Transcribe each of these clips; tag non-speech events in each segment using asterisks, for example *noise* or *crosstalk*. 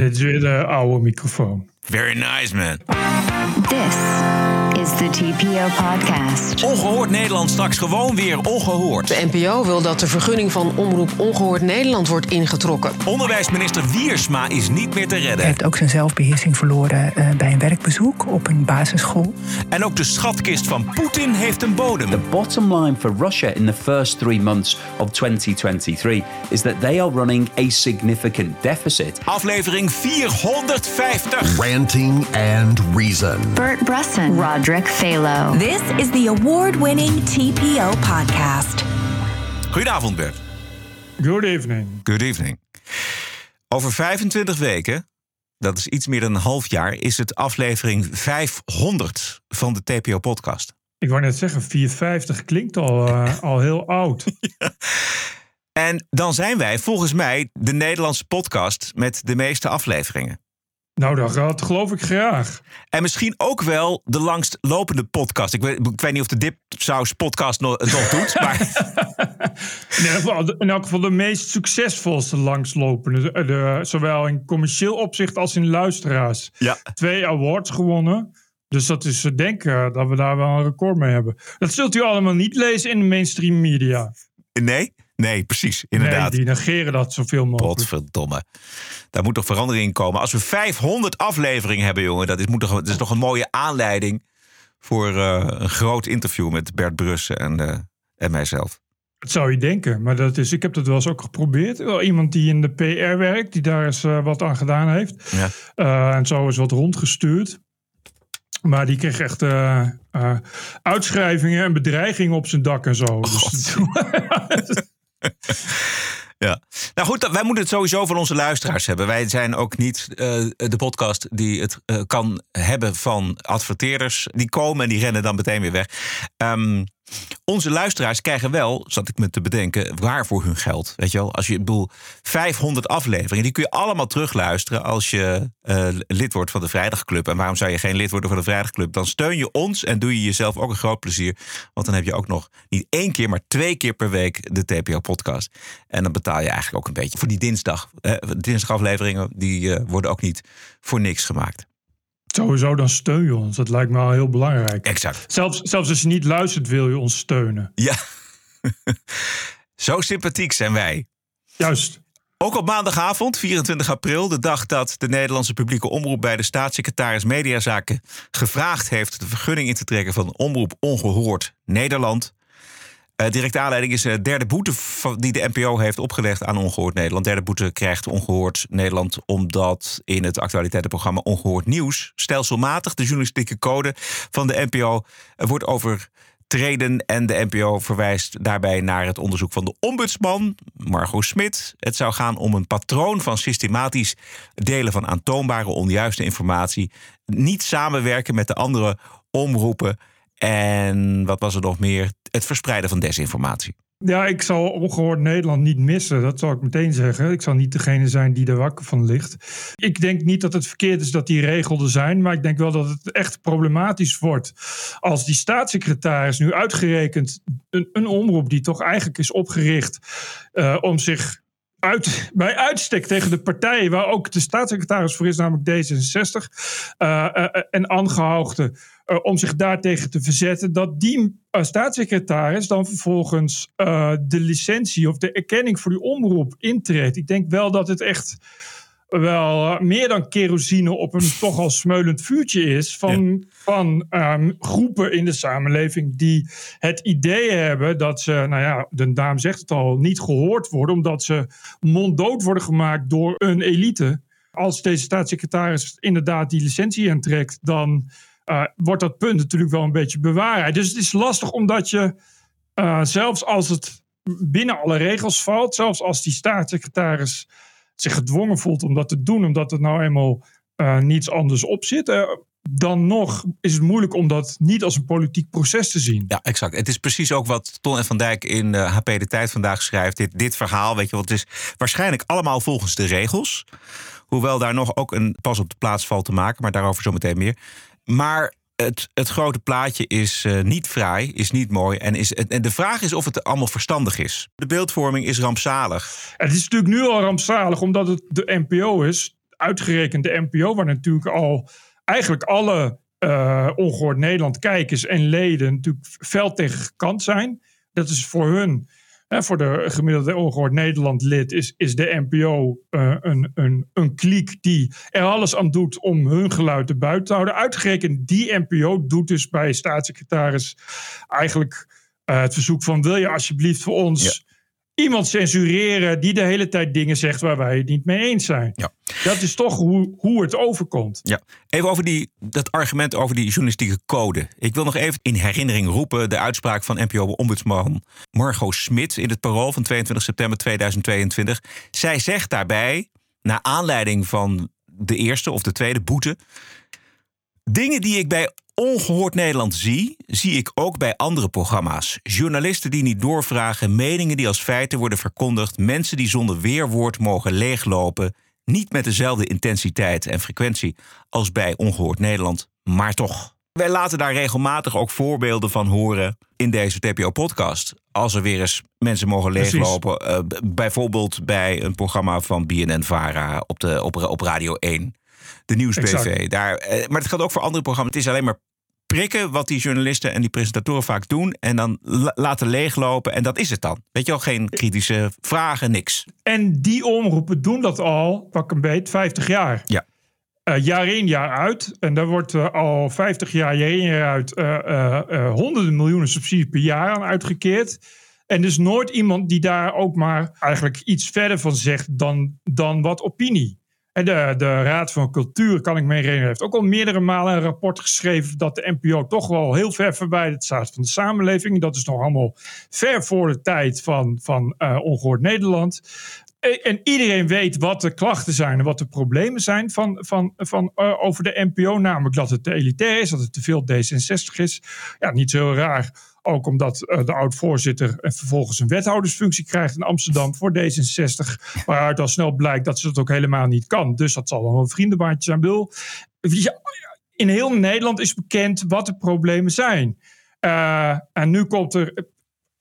Dit is weer uh, de oude microfoon. Very nice, man. This is the TPO podcast. Ongehoord Nederland straks gewoon weer ongehoord. De NPO wil dat de vergunning van Omroep Ongehoord Nederland wordt ingetrokken. Onderwijsminister Wiersma is niet meer te Hij redden. heeft ook zijn zelfbeheersing verloren eh, bij een werkbezoek op een basisschool. En ook de schatkist van Poetin heeft een bodem. The bottom line for Russia in the first three months of 2023 is that they are running a significant deficit. Aflevering 450. Ranting and Reason. Bert Bresson, Roderick Phalo. This is the award winning TPO podcast. Goedenavond, Bert. Good evening. Good evening. Over 25 weken, dat is iets meer dan een half jaar, is het aflevering 500 van de TPO-podcast. Ik wou net zeggen, 450 klinkt al, eh, *laughs* al heel oud. En dan zijn wij volgens mij de Nederlandse podcast met de meeste afleveringen. Nou, dat, geloof ik graag. En misschien ook wel de langst lopende podcast. Ik weet, ik weet niet of de Dipsaus podcast nog, het nog doet. Maar In elk, geval, in elk geval de meest succesvolste langslopende. De, de- zowel in commercieel opzicht als in luisteraars. ja, Twee awards gewonnen. Dus dat is te denken dat we daar wel een record mee hebben. Dat zult u allemaal niet lezen in de mainstream media. nee? Nee, precies. Nee, Inderdaad. die negeren dat zoveel mogelijk. Potverdomme. Daar moet toch verandering in komen. Als we 500 afleveringen hebben, jongen, dat is, moet toch, dat is toch een mooie aanleiding voor eh, een groot interview met Bert Brussen en, eh, en mijzelf. Dat zou je denken, maar dat is, ik heb dat wel eens ook geprobeerd. Wel iemand die in de PR werkt, die daar eens eh, wat aan gedaan heeft. Ja. En zo is wat rondgestuurd. Maar die kreeg echt uitschrijvingen en bedreigingen op zijn dak en zo. Dus, *laughs* *laughs* Ja. Nou goed, wij moeten het sowieso van onze luisteraars hebben. Wij zijn ook niet eh, de podcast die het eh, kan hebben van adverteerders. Die komen en die rennen dan meteen weer weg. Ehm, onze luisteraars krijgen wel, zat ik me te bedenken, waar voor hun geld. Weet je wel, als je, ik bedoel, 500 afleveringen, die kun je allemaal terugluisteren als je eh, lid wordt van de Vrijdagclub. En waarom zou je geen lid worden van de Vrijdagclub? Dan steun je ons en doe je jezelf ook een groot plezier. Want dan heb je ook nog niet één keer, maar twee keer per week de TPO-podcast. En dan betaal je eigenlijk ook een beetje voor die dinsdag. Eh, dinsdagafleveringen, die eh, worden ook niet voor niks gemaakt. Sowieso dan steun je ons. Dat lijkt me al heel belangrijk. Exact. Zelfs, zelfs als je niet luistert, wil je ons steunen. Ja. *laughs* Zo sympathiek zijn wij. Juist. Ook op maandagavond, 24 april, de dag dat de Nederlandse publieke omroep bij de staatssecretaris Mediazaken gevraagd heeft de vergunning in te trekken van Omroep Ongehoord Nederland. Eh, directe aanleiding is de derde boete die de NPO heeft opgelegd aan Ongehoord Nederland. Derde boete krijgt Ongehoord Nederland omdat in het actualiteitenprogramma Ongehoord Nieuws stelselmatig de journalistieke code van de NPO eh, wordt overtreden. En de NPO verwijst daarbij naar het onderzoek van de ombudsman, Margot Smit. Het zou gaan om een patroon van systematisch delen van aantoonbare onjuiste informatie. Niet samenwerken met de andere omroepen. En wat was er nog meer? Het verspreiden van desinformatie. Ja, ik zal ongehoord Nederland niet missen. Dat zal ik meteen zeggen. Ik zal niet degene zijn die er wakker van ligt. Ik denk niet dat het verkeerd is dat die regels er zijn. Maar ik denk wel dat het echt problematisch wordt. Als die staatssecretaris nu uitgerekend een, een omroep die toch eigenlijk is opgericht eh, om zich uit, bij uitstek tegen de partijen waar ook de staatssecretaris voor is, namelijk D66 eh, eh, en aangehoogde, eh, om zich daartegen te verzetten, dat die staatssecretaris dan vervolgens de licentie of de erkenning voor die omroep intreedt. Ik denk wel dat het echt wel eh, meer dan kerosine op een toch al smeulend vuurtje is van, van ehm, groepen in de samenleving die het idee hebben dat ze, nou ja, de naam zegt het al, niet gehoord worden omdat ze monddood worden gemaakt door een elite. Als deze staatssecretaris inderdaad die licentie intrekt, dan eh, wordt dat punt natuurlijk wel een beetje bewaarheid. Dus het is lastig omdat je, eh, zelfs als het binnen alle regels valt, zelfs als die staatssecretaris zich gedwongen voelt om dat te doen, omdat er nou eenmaal eh, niets anders op zit, eh, dan nog is het moeilijk om dat niet als een politiek proces te zien. Ja, exact. Het is precies ook wat Ton en Van Dijk in eh, HP De Tijd vandaag schrijft. Dit, dit verhaal, weet je wel, het is waarschijnlijk allemaal volgens de regels. Hoewel daar nog ook een pas op de plaats valt te maken, maar daarover zo meteen meer. Maar het, het grote plaatje is eh, niet fraai, is niet mooi. En, is, en de vraag is of het allemaal verstandig is. De beeldvorming is rampzalig. Het is natuurlijk nu al rampzalig, omdat het de NPO is. uitgerekend de NPO, waar natuurlijk al eigenlijk alle uh, ongehoord Nederland kijkers en leden natuurlijk fel tegen gekant zijn. Dat is voor hun, hè, voor de gemiddelde ongehoord Nederland lid, is, is de NPO uh, een, een, een kliek die er alles aan doet om hun geluid te buiten te houden. Uitgerekend die NPO doet dus bij staatssecretaris eigenlijk uh, het verzoek van wil je alsjeblieft voor ons... Ja iemand censureren die de hele tijd dingen zegt waar wij het niet mee eens zijn. Ja. Dat is toch hoe, hoe het overkomt. Ja. Even over die, dat argument over die journalistieke code. Ik wil nog even in herinnering roepen de uitspraak van NPO-ombudsman Margot Smit in het parool van 22 september 2022. Zij zegt daarbij, naar aanleiding van de eerste of de tweede boete. Dingen die ik bij Ongehoord Nederland zie, zie ik ook bij andere programma's. Journalisten die niet doorvragen, meningen die als feiten worden verkondigd, mensen die zonder weerwoord mogen leeglopen, niet met dezelfde intensiteit en frequentie als bij Ongehoord Nederland, maar toch. Wij laten daar regelmatig ook voorbeelden van horen in deze TPO-podcast. Als er weer eens mensen mogen leeglopen, uh, bijvoorbeeld bij een programma van BNN-Vara op, de, op, op Radio 1 de nieuwsbv. Daar, eh, maar het geldt ook voor andere programma's. Het is alleen maar prikken wat die journalisten en die presentatoren vaak doen. En dan laten leeglopen. En dat is het dan. Weet je wel, geen kritische vragen, niks. En die omroepen doen dat al, pak een beet, 50 jaar. Ja. Uh, jaar in, jaar uit. En daar wordt uh, al 50 jaar, jaar in, jaar uit, uh, honderden miljoenen subsidies per jaar aan uitgekeerd. En dus nooit iemand die daar ook maar eigenlijk iets verder van zegt dan, dan wat opinie. En de, de Raad van Cultuur, kan ik me herinneren, heeft ook al meerdere malen een rapport geschreven dat de NPO toch wel heel ver verwijderd staat van de samenleving. Dat is nog allemaal ver voor de tijd van, van uh, Ongehoord Nederland. En iedereen weet wat de klachten zijn en wat de problemen zijn van, van, van, uh, over de NPO. Namelijk dat het te elitair is, dat het te veel D66 is. Ja, niet zo raar ook omdat uh, de oud-voorzitter vervolgens een wethoudersfunctie krijgt in Amsterdam voor D66. Waaruit al snel blijkt dat ze dat ook helemaal niet kan. Dus dat zal wel een vriendenbaantje zijn. Wil. In heel Nederland is bekend wat de problemen zijn. Uh, en nu komt er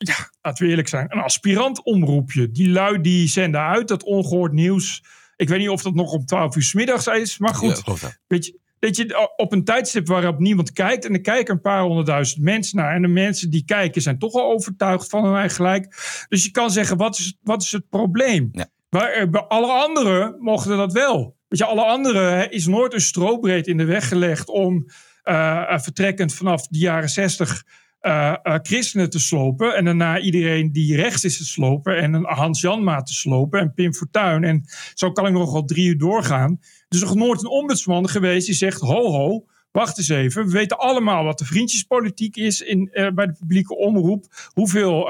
ja, laten we eerlijk zijn, een aspirant omroepje. Die lui die zenden uit dat ongehoord nieuws. Ik weet niet of dat nog om 12 uur s middags is, maar goed. Ja, weet je, dat je op een tijdstip waarop niemand kijkt. En er kijken een paar honderdduizend mensen naar. En de mensen die kijken zijn toch al overtuigd van hun eigen gelijk. Dus je kan zeggen, wat is, wat is het probleem? Ja. Maar eh, bij alle anderen mochten dat wel. Weet je, alle anderen is nooit een strobreed in de weg gelegd om uh, vertrekkend vanaf de jaren zestig uh, christenen te slopen. En daarna iedereen die rechts is te slopen. En een Hans Janma te slopen. En Pim Fortuyn. En zo kan ik nog wel drie uur doorgaan. Er is nog nooit een ombudsman geweest die zegt: ho, ho. Wacht eens even. We weten allemaal wat de vriendjespolitiek is in, uh, bij de publieke omroep. Hoeveel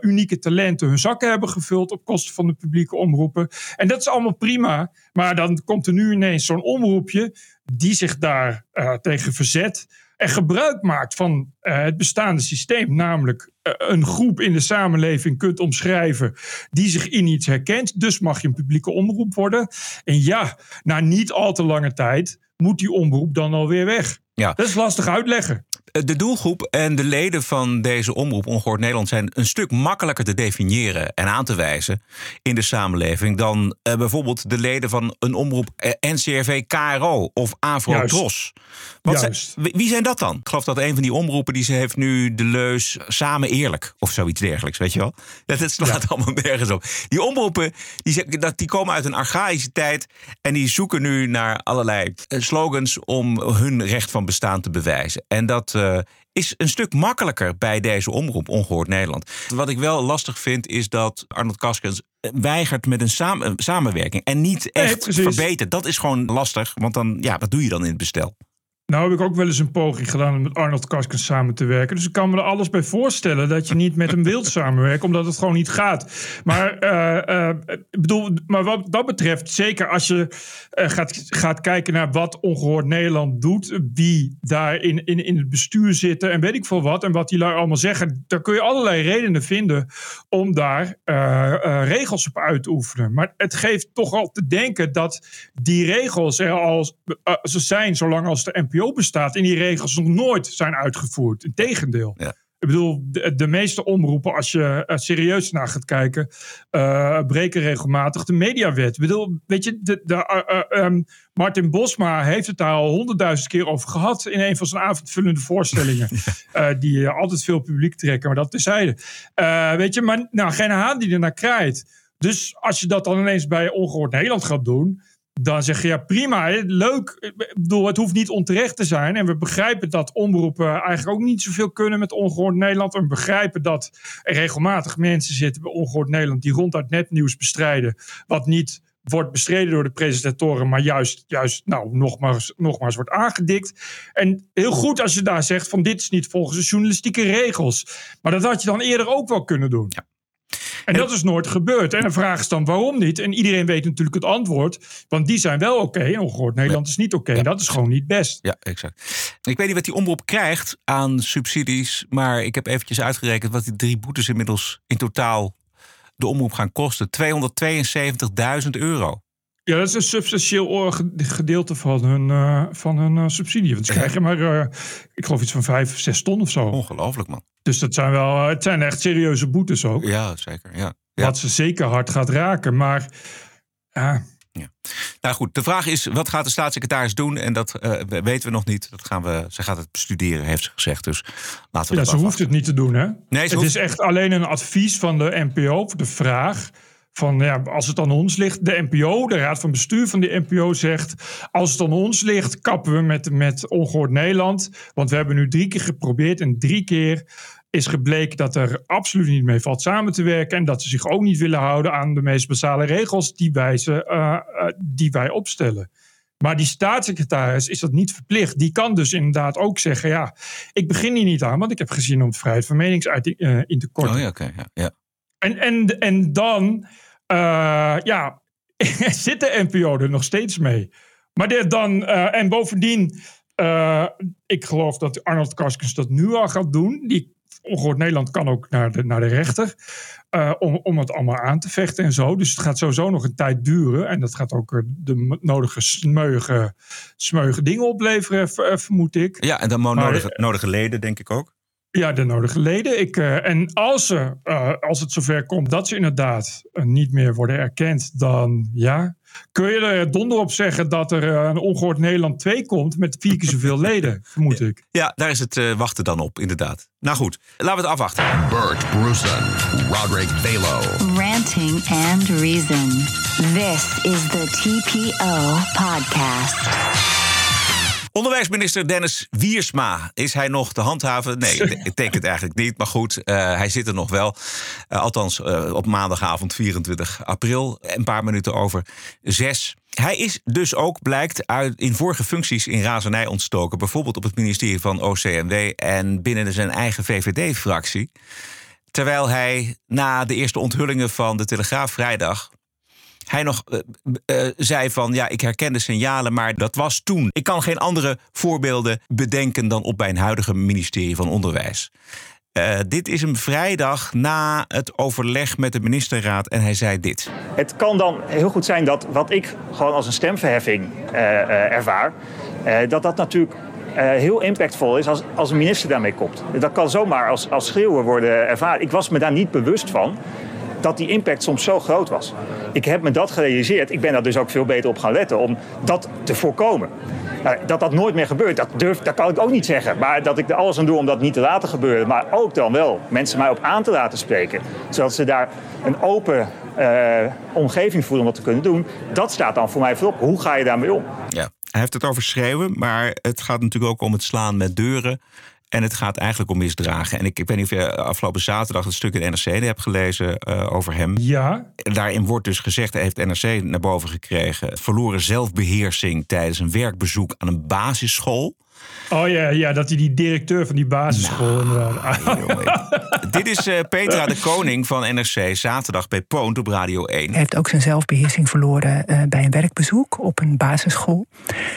unieke talenten hun zakken hebben gevuld op kosten van de publieke omroepen. En dat is allemaal prima. Maar dan komt er nu ineens zo'n omroepje die zich daar tegen verzet en gebruik maakt van uh, het bestaande systeem, namelijk uh, een groep in de samenleving kunt omschrijven die zich in iets herkent. Dus mag je een publieke omroep worden. En ja, na niet al te lange tijd moet die omroep dan alweer weg. Ja. Dat is lastig uitleggen. De doelgroep en de leden van deze omroep Ongehoord Nederland zijn een stuk makkelijker te definiëren en aan te wijzen in de samenleving dan uh, bijvoorbeeld de leden van een omroep uh, NCRV KRO of Avro Tros. Wie zijn dat dan? Ik geloof dat een van die omroepen die ze heeft nu de leus samen eerlijk of zoiets dergelijks, weet je wel? Dat, het slaat ja. allemaal nergens op. Die omroepen die, dat, die komen uit een archaïsche tijd en die zoeken nu naar allerlei slogans om hun recht van bestaan te bewijzen. En dat uh, is een stuk makkelijker bij deze omroep Ongehoord Nederland. Wat ik wel lastig vind is dat Arnold Kaskens weigert met een samen, samenwerking en niet echt nee, verbetert. Dat is gewoon lastig, want dan, ja, wat doe je dan in het bestel? Nou heb ik ook wel eens een poging gedaan om met Arnold Kaskens samen te werken. Dus ik kan me er alles bij voorstellen dat je niet met hem wilt *laughs* samenwerken, omdat het gewoon niet gaat. Maar, uh, uh, bedoel, maar wat dat betreft, zeker als je uh, gaat, gaat kijken naar wat Ongehoord Nederland doet, wie daar in, in, in het bestuur zitten en weet ik veel wat, en wat die lui allemaal zeggen, daar kun je allerlei redenen vinden om daar regels op uit te oefenen. Maar het geeft toch al te denken dat die regels er al ze zijn zolang als de NPO bestaat en die regels nog nooit zijn uitgevoerd. Integendeel. Ja. Ik bedoel, de, de meeste omroepen, als je er serieus naar gaat kijken, eh, breken regelmatig de mediawet. Ik bedoel, weet je, de, de, eh, eh, ehm, Martin Bosma heeft het daar al honderdduizend keer over gehad in een van zijn avondvullende voorstellingen. *laughs* eh, die eh, altijd veel publiek trekken, maar dat terzijde. Eh weet je, maar nou, geen haan die er naar krijgt. Dus als je dat dan ineens bij Ongehoord Nederland gaat doen, dan zeg je ja prima, leuk. Ik bedoel, het hoeft niet onterecht te zijn. En we begrijpen dat omroepen eigenlijk ook niet zoveel kunnen met Ongehoord Nederland. En we begrijpen dat er regelmatig mensen zitten bij Ongehoord Nederland die ronduit nepnieuws bestrijden. Wat niet wordt bestreden door de presentatoren, maar juist, juist nou, nogmaals, nogmaals wordt aangedikt. En heel goed als je daar zegt van dit is niet volgens de journalistieke regels. Maar dat had je dan eerder ook wel kunnen doen. En dat is nooit gebeurd. En de vraag is dan waarom niet? En iedereen weet natuurlijk het antwoord. Want die zijn wel oké. en ongehoord Nederland is niet oké. Dat is gewoon niet best. Ja, exact. Ik weet niet wat die omroep krijgt aan subsidies. Maar ik heb eventjes uitgerekend wat die drie boetes inmiddels in totaal de omroep gaan kosten. 272.000 euro. Ja, dat is een substantieel gedeelte van hun, eh, van hun eh, subsidie. Want ze krijgen maar, eh, ik geloof iets van vijf, zes ton of zo. Ongelooflijk, man. Dus dat zijn wel, het zijn echt serieuze boetes ook. Ja, zeker. Ja. Ja. Wat ze zeker hard gaat raken. Maar ja, Nou goed, de vraag is, wat gaat de staatssecretaris doen? En dat eh, weten we nog niet. Dat gaan we, ze gaat het bestuderen, heeft ze gezegd. Dus laten we ja dat ze hoeft het niet te doen, hè? Nee, ze het hoeft- is echt alleen een advies van de NPO voor de vraag. Van ja, als het aan ons ligt, de NPO, de raad van bestuur van de NPO zegt. Als het aan ons ligt, kappen we met, met Ongehoord Nederland. Want we hebben nu drie keer geprobeerd en drie keer is gebleken dat er absoluut niet mee valt samen te werken. En dat ze zich ook niet willen houden aan de meest basale regels die wij, ze, eh, eh, die wij opstellen. Maar die staatssecretaris is dat niet verplicht. Die kan dus inderdaad ook zeggen: ja, ik begin hier niet aan, want ik heb gezien om de vrijheid van meningsuiting eh, in te korten. Oh ja, oké. ja, ja. En, en, en dan, eh, ja, *laughs* zit de NPO er nog steeds mee. Maar de, dan, eh, en bovendien, eh, ik geloof dat Arnold Karskens dat nu al gaat doen. Die Ongehoord Nederland kan ook naar de, naar de rechter. om, om het allemaal aan te vechten en zo. Dus het gaat sowieso nog een tijd duren. En dat gaat ook de nodige smeuige, smeuige dingen opleveren, vermoed ik. ja, en dan Maar- nodige, nodige leden, denk ik ook. Ja, de nodige leden. Ik, eh, en als, ze, eh, als het zover komt dat ze inderdaad eh, niet meer worden erkend, dan ja. Kun je er donder op zeggen dat er eh, een ongehoord Nederland 2 komt met vier keer zoveel *laughs* leden, vermoed ik. Ja, daar is het eh, wachten dan op, inderdaad. Nou goed, laten we het afwachten. Bert Bruson, Roderick Balo. Ranting and Reason. This is the TPO podcast. Onderwijsminister Dennis Wiersma. Is hij nog te handhaven? Nee, *laughs* ik denk het eigenlijk niet. Maar goed, eh, hij zit er nog wel. Eh, althans, eh, op maandagavond 24 april. Een paar minuten over zes. Hij is dus ook, blijkt, uit, in vorige functies in razernij ontstoken. Bijvoorbeeld op het ministerie van OCMW en binnen zijn eigen VVD-fractie. Terwijl hij na de eerste onthullingen van de Telegraaf vrijdag hij nog eh, eh, zei van ja, ik herken de signalen, maar dat was toen. Ik kan geen andere voorbeelden bedenken dan op mijn huidige ministerie van Onderwijs. Eh, dit is een vrijdag na het overleg met de ministerraad en hij zei dit. Het kan dan heel goed zijn dat wat ik gewoon als een stemverheffing ervaar, dat dat natuurlijk heel impactvol is als, als een minister daarmee komt. Dat kan zomaar als, als schreeuwen worden ervaren. Ik was me daar niet bewust van dat die impact soms zo groot was. Ik heb me dat gerealiseerd. Ik ben daar dus ook veel beter op gaan letten om dat te voorkomen. Nou, dat dat nooit meer gebeurt, dat, durf, dat kan ik ook niet zeggen. Maar dat ik er alles aan doe om dat niet te laten gebeuren. Maar ook dan wel mensen mij op aan te laten spreken. Zodat ze daar een open eh, omgeving voelen om dat te kunnen doen. Dat staat dan voor mij voorop. Hoe ga je daarmee om? Ja, hij heeft het over schreeuwen, maar het gaat natuurlijk ook om het slaan met deuren. En het gaat eigenlijk om misdragen. En ik, ik weet niet of je afgelopen zaterdag het stuk in NRC hebt gelezen eh, over hem. Ja, Daarin wordt dus gezegd, heeft NRC naar boven gekregen... verloren zelfbeheersing tijdens een werkbezoek aan een basisschool. Oh ja, ja dat hij die directeur van die basisschool inderdaad. *laughs* Dit is eh, Petra de Koning van NRC, zaterdag bij Poont op Radio 1. Hij heeft ook zijn zelfbeheersing verloren eh, bij een werkbezoek op een basisschool.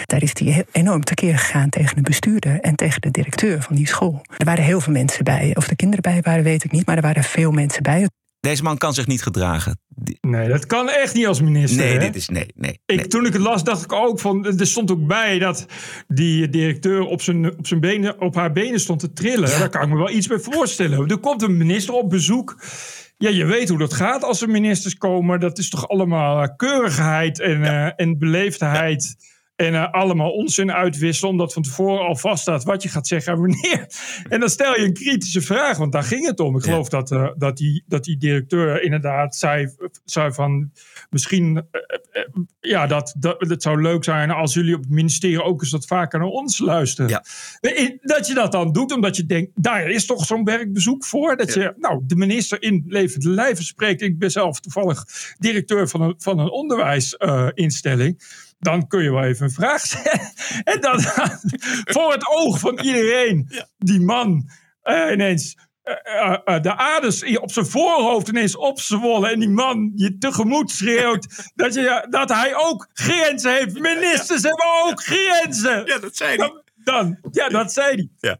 Daar is hij enorm tekeer gegaan tegen de bestuurder en tegen de directeur van die school. Er waren heel veel mensen bij. Of de kinderen bij waren, weet ik niet, maar er waren veel mensen bij. Deze man kan zich niet gedragen. Nee, dat kan echt niet als minister. Nee, hè? dit is nee, nee. Ik, nee. Toen ik het las, dacht ik ook van. Er stond ook bij dat die directeur op, zijn, op, zijn benen, op haar benen stond te trillen. Daar kan ik me wel iets bij voorstellen. Er komt een minister op bezoek. Ja, je weet hoe dat gaat als er ministers komen. Dat is toch allemaal keurigheid en, eh, en beleefdheid. En eh, allemaal onzin uitwisselen, omdat van tevoren al vaststaat wat je gaat zeggen en wanneer. *laughs* En dan stel je een kritische vraag, want daar ging het om. Ik geloof dat, eh, dat, die, dat die directeur inderdaad zei, zei van misschien eh, ja, dat, dat het zou leuk zijn als jullie op het ministerie ook eens wat vaker naar ons luisteren. Ja. Dat je dat dan doet, omdat je denkt, daar is toch zo'n werkbezoek voor. Dat je nou, de minister in levende lijven spreekt. Ik ben zelf toevallig directeur van een, van een onderwijsinstelling. Dan kun je wel even een vraag *laughs* stellen. En dan voor het oog van iedereen, die man eh, ineens eh, eh, de aders op zijn voorhoofd ineens opzwollen. En die man je tegemoet schreeuwt *laughs* dat, je, dat hij ook grenzen heeft. Ministers hebben ook grenzen. Ja, dat zei hij. Dan, dan, ja, dat zei hij. Ja.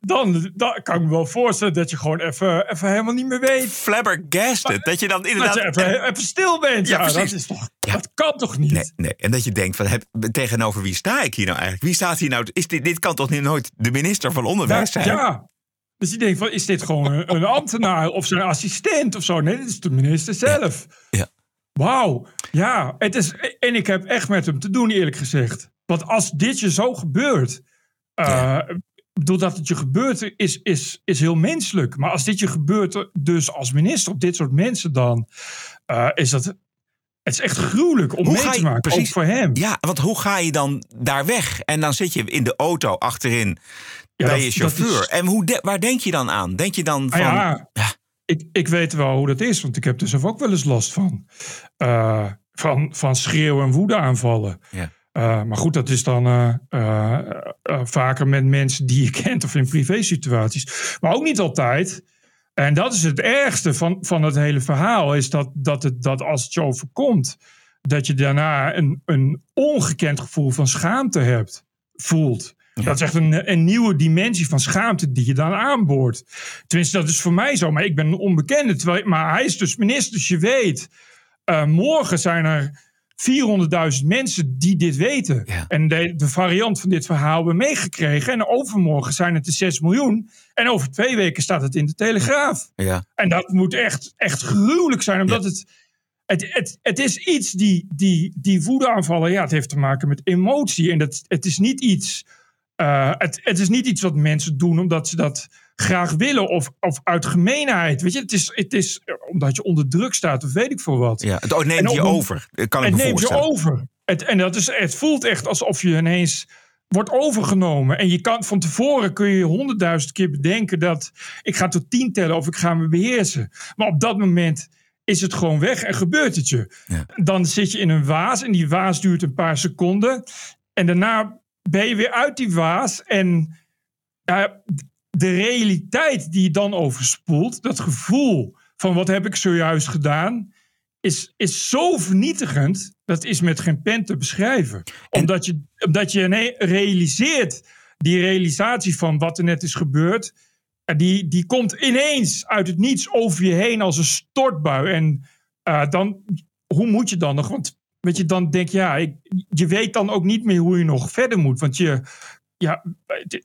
Dan, kan ik me wel voorstellen dat je gewoon even, even helemaal niet meer weet. Flabbergasted. Dat je dan Dat inderdaad... je even, even stil bent. Ja, Ja, dat, is toch, Ja. dat kan toch niet? Nee, nee. En dat je denkt, van, heb, tegenover wie sta ik hier nou eigenlijk? Wie staat hier nou? Is dit, dit kan toch niet nooit de minister van Onderwijs zijn? ja. Dus je denkt van, is dit gewoon een, een ambtenaar of zijn assistent of zo? Nee, dit is de minister zelf. Ja. Wauw. Ja, het is, en ik heb echt met hem te doen, eerlijk gezegd. Want als dit je zo gebeurt... eh, Doordat het je gebeurt, is, is, is heel menselijk. Maar als dit je gebeurt, dus als minister op dit soort mensen, dan eh, is dat. Het is echt gruwelijk om Hoe mee ga te maken. precies. Ook voor hem. Ja, want hoe ga je dan daar weg? En dan zit je in de auto achterin Ja, bij dat- je chauffeur. is- En hoe de- waar denk je dan aan? Denk je dan Ah van... ja, Ja. Ik, ik weet wel hoe dat is, want ik heb er zelf ook wel eens last van. Eh, van, van schreeuw- en woedeaanvallen. Ja. Eh, maar goed, dat is dan eh, eh, vaker met mensen die je *laughs* kent of in privé-situaties. Maar ook niet altijd. En dat is het ergste van, van het hele verhaal: is dat, dat, het, dat als het je overkomt, dat je daarna een, een ongekend gevoel van schaamte hebt, voelt. Dat is echt een, een nieuwe dimensie van schaamte die je dan aanboort. Tenminste, dat is voor mij zo, maar ik ben een onbekende. Terwijl, maar hij is dus minister, dus je weet. morgen zijn er 400.000 mensen die dit weten. Ja. En de, de variant van dit verhaal hebben meegekregen. En overmorgen zijn het de 6 miljoen. En over twee weken staat het in de Telegraaf. Ja. En dat moet echt, echt gruwelijk zijn, omdat het, het, het, het is iets die, die, die woedeaanvallen, ja, het heeft te maken met emotie. En dat, het, is niet iets, eh, het, het is niet iets wat mensen doen omdat ze dat graag willen of, of uit gemeenheid. Weet je, het is, het is omdat je onder druk staat of weet ik veel wat. Ja. Het neemt je over. Dat kan ik Het neemt je over. Het, en dat is, het voelt echt alsof je ineens wordt overgenomen. En je kan van tevoren kun je honderdduizend keer bedenken dat ik ga tot tien tellen of ik ga me beheersen. Maar op dat moment is het gewoon weg en gebeurt het je. Ja. Dan zit je in een waas en die waas duurt een paar seconden. En daarna ben je weer uit die waas en ja, de realiteit die je dan overspoelt, dat gevoel van wat heb ik zojuist gedaan, is, is zo vernietigend. Dat is met geen pen te beschrijven. Omdat je, omdat je nee, realiseert, die realisatie van wat er net is gebeurd, en die, die komt ineens uit het niets over je heen als een stortbui. En eh, dan, hoe moet je dan nog? Want weet je, dan denk je, ja, ik, je weet dan ook niet meer hoe je nog verder moet. Want je, ja,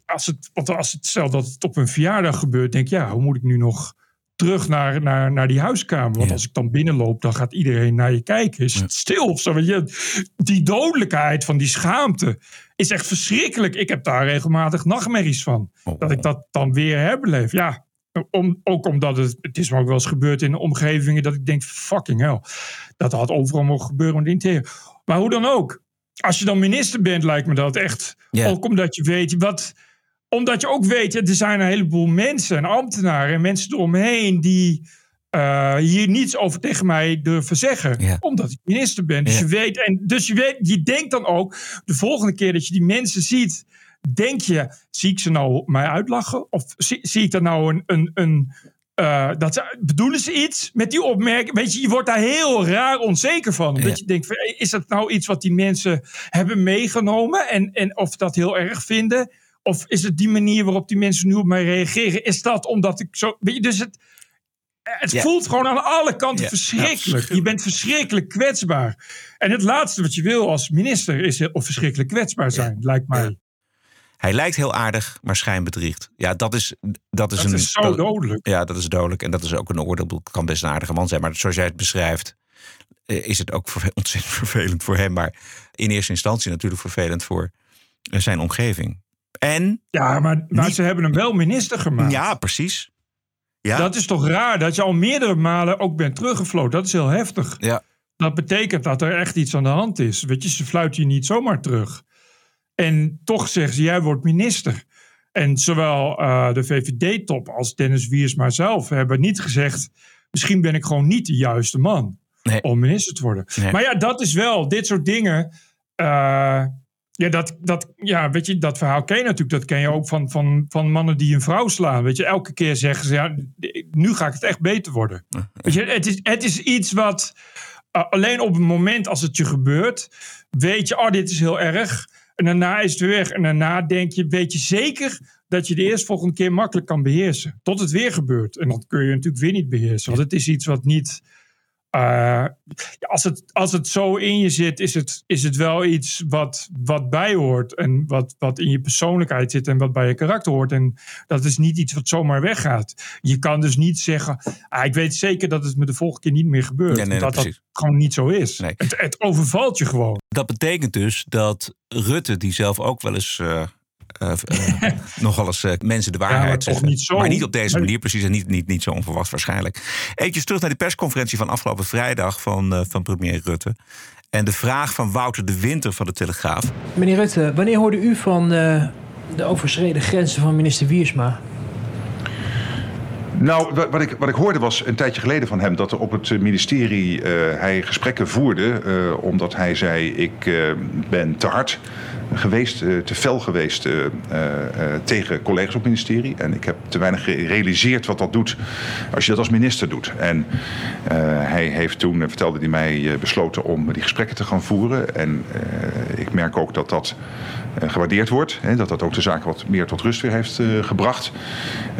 als het, want als het stel dat het op een verjaardag gebeurt, denk je, ja, hoe moet ik nu nog terug naar, naar, naar die huiskamer? Want Ja. als ik dan binnenloop, dan gaat iedereen naar je kijken. Is het stil of zo? Weet je, die dodelijkheid van die schaamte is echt verschrikkelijk. Ik heb daar regelmatig nachtmerries van. Oh. Dat ik dat dan weer herbeleef. Ja, om, ook omdat het, het is me ook wel eens gebeurd in omgevingen dat ik denk, fucking hell. Dat had overal mogen gebeuren in het interieur. Maar hoe dan ook. Als je dan minister bent, lijkt me dat echt. Ook omdat je weet wat. Omdat je ook weet, er zijn een heleboel mensen en ambtenaren en mensen eromheen die eh, hier niets over tegen mij durven zeggen. Omdat ik minister ben. Dus je weet, en dus je weet, je denkt dan ook, de volgende keer dat je die mensen ziet, denk je, zie ik ze nou mij uitlachen? Of zie, zie ik daar nou een. een, een eh, dat ze, bedoelen ze iets met die opmerking? Weet je, je wordt daar heel raar onzeker van. Omdat Ja. je denkt, is dat nou iets wat die mensen hebben meegenomen? En, en of dat heel erg vinden? Of is het die manier waarop die mensen nu op mij reageren? Is dat omdat ik zo. Weet je, dus het, het Ja. voelt gewoon aan alle kanten Ja. verschrikkelijk. Je bent verschrikkelijk kwetsbaar. En het laatste wat je wil als minister is of verschrikkelijk kwetsbaar zijn, lijkt mij. Hij lijkt heel aardig, maar schijnbedriegt. Ja, dat is, dat is Dat een. is zo dat- dodelijk. Ja, dat is dodelijk. En dat is ook een oordeel. Het kan best een aardige man zijn. Maar zoals jij het beschrijft, eh, is het ook *laughs* ontzettend vervelend voor hem. Maar in eerste instantie natuurlijk vervelend voor eh, zijn omgeving. En, Ja, maar, maar Niet- ze hebben hem wel minister gemaakt. ja, precies. Ja, Dat is toch raar dat je al meerdere malen ook bent teruggefloten. Dat is heel heftig. ja. Dat betekent dat er echt iets aan de hand is. Weet je, ze fluiten je niet zomaar terug. En toch zeggen ze, jij wordt minister. En zowel eh, de VVD-top als Dennis Wiersma zelf hebben niet gezegd... misschien ben ik gewoon niet de juiste man Nee. om minister te worden. Nee. Maar ja, dat is wel, dit soort dingen... eh, ja, dat, dat, ja, weet je, dat verhaal ken je natuurlijk. Dat ken je ook van, van, van mannen die een vrouw slaan. Weet je, elke keer zeggen ze, ja, nu ga ik het echt beter worden. Weet je, het is, het is iets wat uh, alleen op het moment als het je gebeurt, weet je, oh, dit is heel erg. En daarna is het weer weg. En daarna denk je, weet je zeker dat je de eerstvolgende keer makkelijk kan beheersen. Tot het weer gebeurt. En dan kun je natuurlijk weer niet beheersen. Want het is iets wat niet. Uh, ja, als, het, als het zo in je zit, is het, is het wel iets wat, wat bij hoort. En wat, wat in je persoonlijkheid zit en wat bij je karakter hoort. En dat is niet iets wat zomaar weggaat. Je kan dus niet zeggen, ah, ik weet zeker dat het me de volgende keer niet meer gebeurt. Nee, nee, dat dat gewoon niet zo is. Nee. Het, het overvalt je gewoon. Dat betekent dus dat Rutte, die zelf ook wel eens. eh, eh, eh, *laughs* nogal eens eh, mensen de waarheid maar zeggen. niet zo. Maar niet op deze manier, precies. En niet, niet, niet zo onverwacht waarschijnlijk. Eventjes terug naar die persconferentie van afgelopen vrijdag van, eh, van premier Rutte. En de vraag van Wouter de Winter van de Telegraaf. Meneer Rutte, wanneer hoorde u van eh, de overschreden grenzen van minister Wiersma? Nou, wa- wat ik, wat ik hoorde was een tijdje geleden van hem dat er op het ministerie eh, hij gesprekken voerde. eh, omdat hij zei: Ik eh, ben te hard geweest, eh, te fel geweest eh, eh, tegen collega's op het ministerie. En ik heb te weinig gerealiseerd wat dat doet als je dat als minister doet. En hij heeft toen, vertelde hij mij, besloten om die gesprekken te gaan voeren. En ik merk ook dat dat gewaardeerd wordt. Hè, dat dat ook de zaak wat meer tot rust weer heeft gebracht.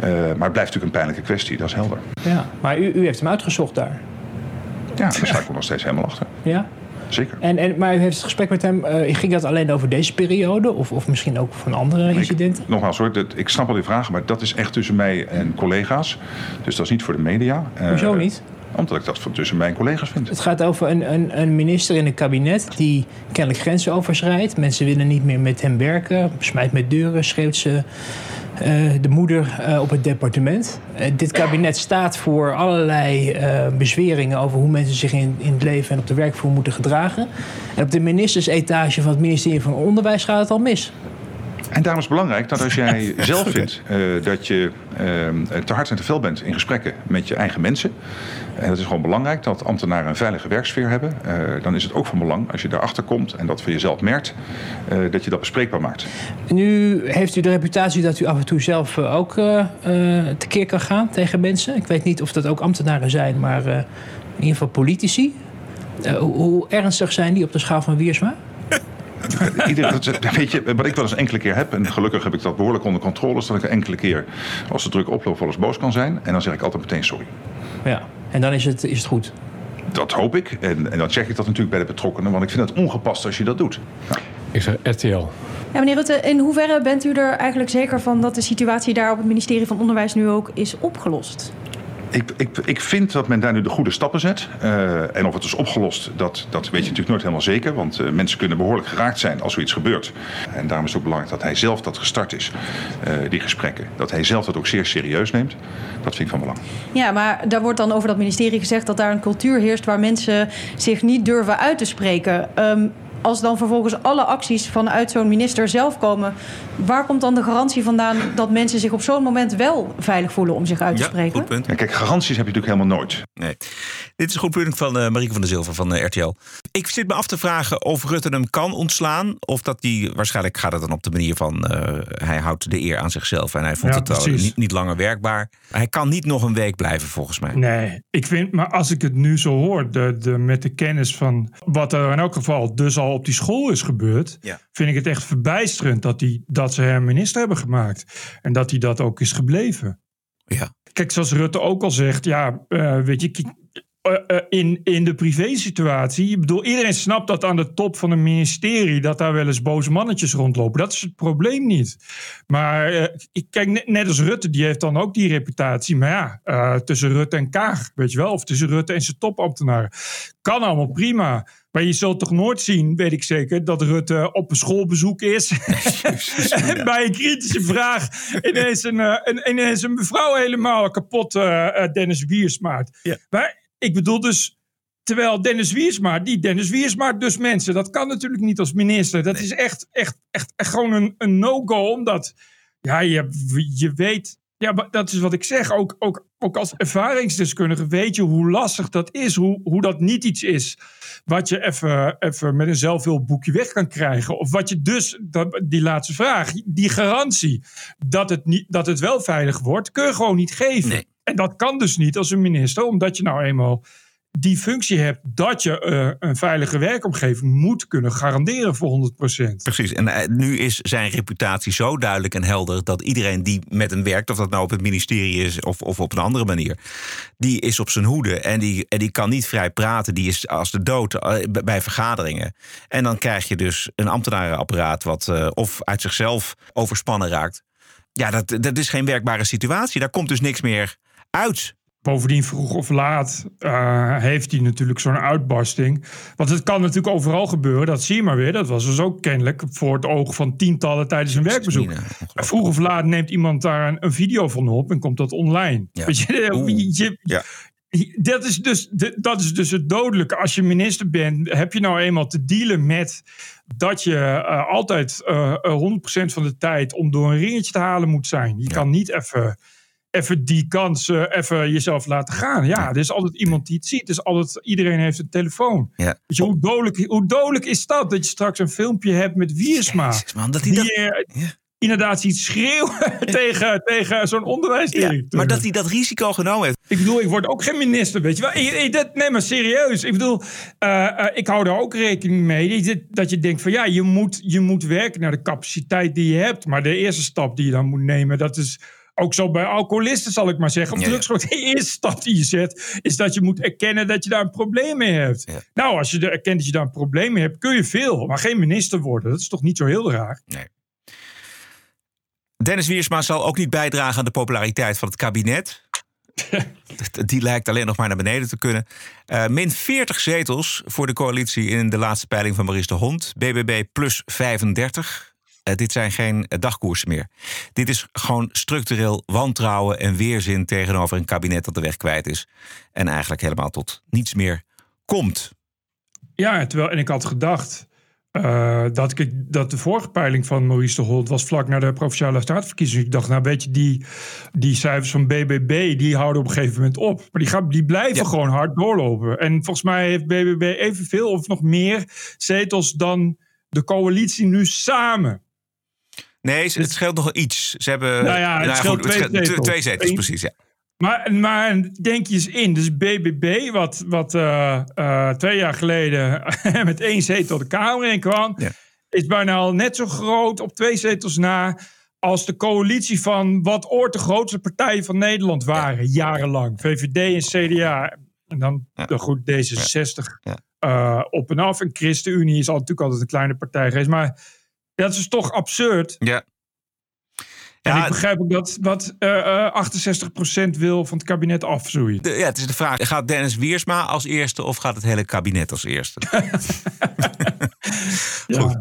Maar het blijft natuurlijk een pijnlijke kwestie, dat is helder. Ja, maar u, u heeft hem uitgezocht daar. Ja, daar sta ik nog steeds helemaal achter. Ja? Zeker. En, en, maar u heeft het gesprek met hem, eh, ging dat alleen over deze periode? Of, of misschien ook van andere incidenten? Nogmaals hoor, dat, ik snap al die vragen, maar dat is echt tussen mij en collega's. Dus dat is niet voor de media. Eh, Hoezo niet? Omdat ik dat van tussen mij en collega's vind. Het gaat over een, een, een minister in een kabinet die kennelijk grenzen overschrijdt. Mensen willen niet meer met hem werken. Smijt met deuren, schreeuwt ze eh, de moeder eh, op het departement. Eh, dit kabinet staat voor allerlei bezweringen over hoe mensen zich in, in het leven en op de werkvloer moeten gedragen. En op de ministersetage van het ministerie van Onderwijs gaat het al mis. En daarom is het belangrijk dat als jij *laughs* zelf vindt eh, dat je eh, te hard en te veel bent in gesprekken met je eigen mensen. En het is gewoon belangrijk dat ambtenaren een veilige werksfeer hebben. eh, dan is het ook van belang als je daarachter komt en dat voor jezelf merkt, eh, dat je dat bespreekbaar maakt. Nu heeft u de reputatie dat u af en toe zelf eh, ook eh, eh, tekeer kan gaan tegen mensen. Ik weet niet of dat ook ambtenaren zijn, maar eh, in ieder geval politici. Eh, hoe, hoe ernstig zijn die op de schaal van Wiersma? *laughs* Ieder, weet je, wat ik wel eens enkele keer heb, en gelukkig heb ik dat behoorlijk onder controle, is dat ik een enkele keer, als de druk oploopt, wel eens boos kan zijn. En dan zeg ik altijd meteen sorry. Ja, en dan is het, is het goed. Dat hoop ik. En, en dan check ik dat natuurlijk bij de betrokkenen, want ik vind het ongepast als je dat doet. Nou, Ik zeg RTL. Ja, meneer Rutte, in hoeverre bent u er eigenlijk zeker van dat de situatie daar op het ministerie van Onderwijs nu ook is opgelost? Ik, ik, ik vind dat men daar nu de goede stappen zet. Eh, en of het is opgelost, dat, dat weet je natuurlijk nooit helemaal zeker. Want eh, mensen kunnen behoorlijk geraakt zijn als zoiets gebeurt. En daarom is het ook belangrijk dat hij zelf dat gestart is, eh, die gesprekken. Dat hij zelf dat ook zeer serieus neemt. Dat vind ik van belang. Ja, maar daar wordt dan over dat ministerie gezegd dat daar een cultuur heerst waar mensen zich niet durven uit te spreken. Ehm, als dan vervolgens alle acties vanuit zo'n minister zelf komen, waar komt dan de garantie vandaan dat mensen zich op zo'n moment wel veilig voelen om zich uit te spreken? goed punt. Ja, kijk, garanties heb je natuurlijk helemaal nooit. Nee. Dit is een goed punt van eh Marieke van der Zilver van eh, RTL. Ik zit me af te vragen of Rutte hem kan ontslaan. Of dat die, waarschijnlijk gaat het dan op de manier van... eh, hij houdt de eer aan zichzelf en hij vond Ja, het al niet, niet langer werkbaar. Hij kan niet nog een week blijven volgens mij. Nee, ik vind, maar als ik het nu zo hoor, de, de, met de kennis van wat er in elk geval dus al op die school is gebeurd, Ja. vind ik het echt verbijsterend dat, die, dat ze hem minister hebben gemaakt. En dat hij dat ook is gebleven. Ja. Kijk, zoals Rutte ook al zegt, ja, uh, weet je, uh, uh, in, in de privésituatie. Ik bedoel, iedereen snapt dat aan de top van een ministerie. dat daar wel eens boze mannetjes rondlopen. Dat is het probleem niet. Maar ik kijk, net als Rutte, die heeft dan ook die reputatie. Maar ja, tussen Rutte en Kaag, weet je wel. Of tussen Rutte en zijn topambtenaren. Kan allemaal prima. Maar je zult toch nooit zien, weet ik zeker, dat Rutte op een schoolbezoek is. *laughs* en bij een kritische vraag ineens een, een, ineens een mevrouw helemaal kapot, uh, Dennis Wiersmaart. Ja. Maar ik bedoel dus, terwijl Dennis Wiersma, die Dennis Wiersma dus mensen, dat kan natuurlijk niet als minister. Dat is echt, echt, echt, echt gewoon een, een no-go, omdat ja, je, je weet, ja, dat is wat ik zeg, ook, ook, ook als ervaringsdeskundige weet je hoe lastig dat is, hoe, hoe dat niet iets is wat je even, even met een zelfhulpboekje weg kan krijgen. Of wat je dus, dat, die laatste vraag, die garantie dat het, niet, dat het wel veilig wordt, kun je gewoon niet geven. Nee. En dat kan dus niet als een minister, omdat je nou eenmaal die functie hebt dat je uh, een veilige werkomgeving moet kunnen garanderen voor 100%. Precies, en uh, nu is zijn reputatie zo duidelijk en helder dat iedereen die met hem werkt, of dat nou op het ministerie is of, of op een andere manier, die is op zijn hoede en die, en die kan niet vrij praten, die is als de dood uh, bij vergaderingen. En dan krijg je dus een ambtenarenapparaat wat of uit zichzelf overspannen raakt. Ja, dat, dat is geen werkbare situatie. Daar komt dus niks meer uit. Bovendien, vroeg of laat uh, heeft hij natuurlijk zo'n uitbarsting. Want het kan natuurlijk overal gebeuren, dat zie je maar weer. Dat was dus ook kennelijk voor het oog van tientallen tijdens een werkbezoek. vroeg of laat neemt iemand daar een, video van op en komt dat online. Ja. Weet je, je, ja. Dat is, dus, dat is dus het dodelijke. Als je minister bent, heb je nou eenmaal te dealen met dat je uh, altijd uh, 100% van de tijd om door een ringetje te halen moet zijn. Je kan niet even even die kans uh, even jezelf laten gaan. Ja, er is altijd iemand die het ziet. Dus altijd, iedereen heeft een telefoon. Ja. Weet je, hoe, dodelijk, hoe dodelijk is dat? Dat je straks een filmpje hebt met Wiersma. Jezus, man, dat die, dat... uh, inderdaad ziet schreeuwen *laughs* tegen, tegen zo'n onderwijsdirecteur. Maar dat hij dat risico genomen heeft. Ik bedoel, ik word ook geen minister, weet je wel. Ik, ik, dat, nee, maar serieus. Ik bedoel, uh, ik hou daar ook rekening mee. Dat je denkt van ja, je moet, je moet werken naar de capaciteit die je hebt. Maar de eerste stap die je dan moet nemen, dat is ook zo bij alcoholisten zal ik maar zeggen. Of ja, ja. de eerste stap die je zet, is dat je moet erkennen dat je daar een probleem mee hebt. Ja. Nou, als je erkent dat je daar een probleem mee hebt, kun je veel, maar geen minister worden. Dat is toch niet zo heel raar? Nee. Dennis Wiersma zal ook niet bijdragen aan de populariteit van het kabinet. *laughs* Die lijkt alleen nog maar naar beneden te kunnen. Uh, min 40 zetels voor de coalitie in de laatste peiling van Maurice de Hond. BBB plus 35. Uh, dit zijn geen dagkoersen meer. Dit is gewoon structureel wantrouwen en weerzin tegenover een kabinet dat de weg kwijt is. En eigenlijk helemaal tot niets meer komt. Ja, terwijl, en ik had gedacht uh, dat, ik, dat de vorige peiling van Maurice de Holt was vlak na de provinciale staatverkiezingen. Ik dacht, nou weet je, die, die cijfers van BBB, die houden op een gegeven moment op. Maar die, gaan, die blijven ja. gewoon hard doorlopen. En volgens mij heeft BBB evenveel of nog meer zetels dan de coalitie nu samen. Nee, het scheelt nog iets. Ze hebben nou ja, het nou, scheelt goed, twee, het zetels. twee zetels, precies. Ja. Maar, maar denk je eens in, dus BBB, wat, wat uh, uh, twee jaar geleden *laughs* met één zetel de Kamer in kwam, ja. is bijna al net zo groot op twee zetels na als de coalitie van wat ooit de grootste partijen van Nederland waren, ja. jarenlang. VVD en CDA. En dan ja. goed D66 uh, op en af. En ChristenUnie is al, natuurlijk altijd een kleine partij geweest. Maar dat is toch absurd. Ja. En ja, ik begrijp ook dat wat uh, 68% wil van het kabinet afzoeien. Ja, het is de vraag: gaat Dennis Wiersma als eerste of gaat het hele kabinet als eerste? *laughs* ja. Goed.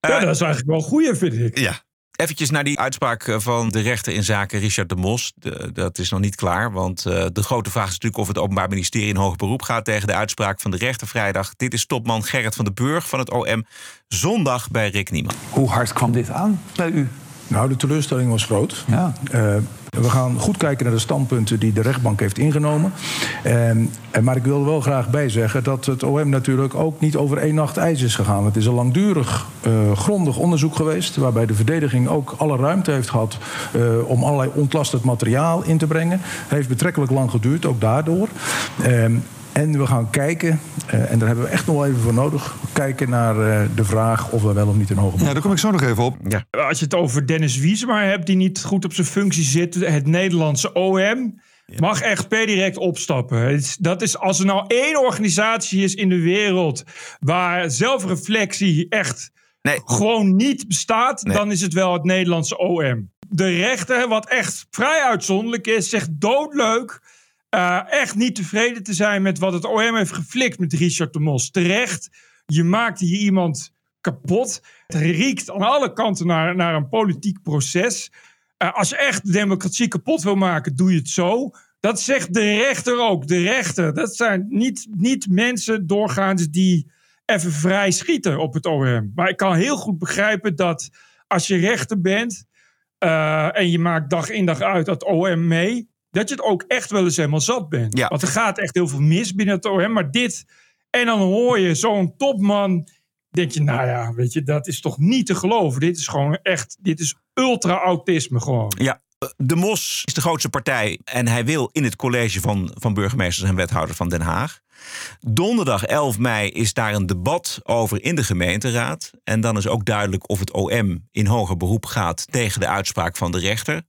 Ja, dat is eigenlijk wel goed, vind ik. Ja. Eventjes naar die uitspraak van de rechter in zaken Richard de Mos. Dat is nog niet klaar, want uh, de grote vraag is natuurlijk of het Openbaar Ministerie in hoger beroep gaat tegen de uitspraak van de rechter vrijdag. Dit is topman Gerrit van den Burg van het OM. Zondag bij Rick Nieman. Hoe hard kwam dit aan bij u? Nou, de teleurstelling was groot. Ja. Uh, we gaan goed kijken naar de standpunten die de rechtbank heeft ingenomen. Maar ik wil er wel graag bij zeggen dat het OM natuurlijk ook niet over één nacht ijs is gegaan. Het is een langdurig, uh, grondig onderzoek geweest. Waarbij de verdediging ook alle ruimte heeft gehad uh, om allerlei ontlastend materiaal in te brengen. Het heeft betrekkelijk lang geduurd, ook daardoor. En we gaan kijken, uh, en daar hebben we echt nog wel even voor nodig... kijken naar uh, de vraag of we wel of niet een hoge Ja, daar kom ik zo nog even op. Ja. Als je het over Dennis Wiesma hebt, die niet goed op zijn functie zit... het Nederlandse OM... Mag echt per direct opstappen. Dat is als er nou één organisatie is in de wereld waar zelfreflectie echt nee. gewoon niet bestaat, Nee. dan is het wel het Nederlandse OM. De rechter, wat echt vrij uitzonderlijk is, zegt doodleuk. Eh, echt niet tevreden te zijn met wat het OM heeft geflikt met Richard de Mos. Terecht, je maakt hier iemand kapot. Het riekt aan alle kanten naar, naar een politiek proces. Eh, als je echt de democratie kapot wil maken, doe je het zo. Dat zegt de rechter ook. De rechter, dat zijn niet, niet mensen doorgaans die even vrij schieten op het OM. Maar ik kan heel goed begrijpen dat als je rechter bent eh, en je maakt dag in dag uit dat OM mee, dat je het ook echt wel eens helemaal zat bent. Want er gaat echt heel veel mis binnen het OM. Maar dit, en dan hoor je zo'n topman, denk je, nou ja, weet je, dat is toch niet te geloven. Dit is gewoon echt, dit is ultra-autisme gewoon. Ja, de Mos is de grootste partij en hij wil in het college van, van burgemeesters en wethouders van Den Haag. Donderdag 11 mei is daar een debat over in de gemeenteraad. En dan is ook duidelijk of het OM in hoger beroep gaat tegen de uitspraak van de rechter.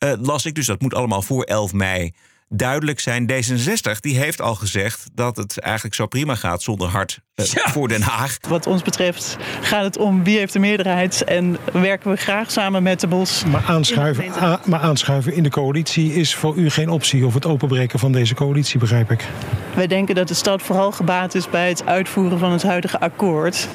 Eh, las ik dus, dat moet allemaal voor 11 mei duidelijk zijn. D66 die heeft al gezegd dat het eigenlijk zo prima gaat zonder hart eh, voor Den Haag. Wat ons betreft gaat het om wie heeft de meerderheid en werken we graag samen met de Bos. Maar aanschuiven, a- maar aanschuiven in de coalitie is voor u geen optie. Of het openbreken van deze coalitie, begrijp ik. Wij denken dat de stad vooral gebaat is bij het uitvoeren van het huidige akkoord.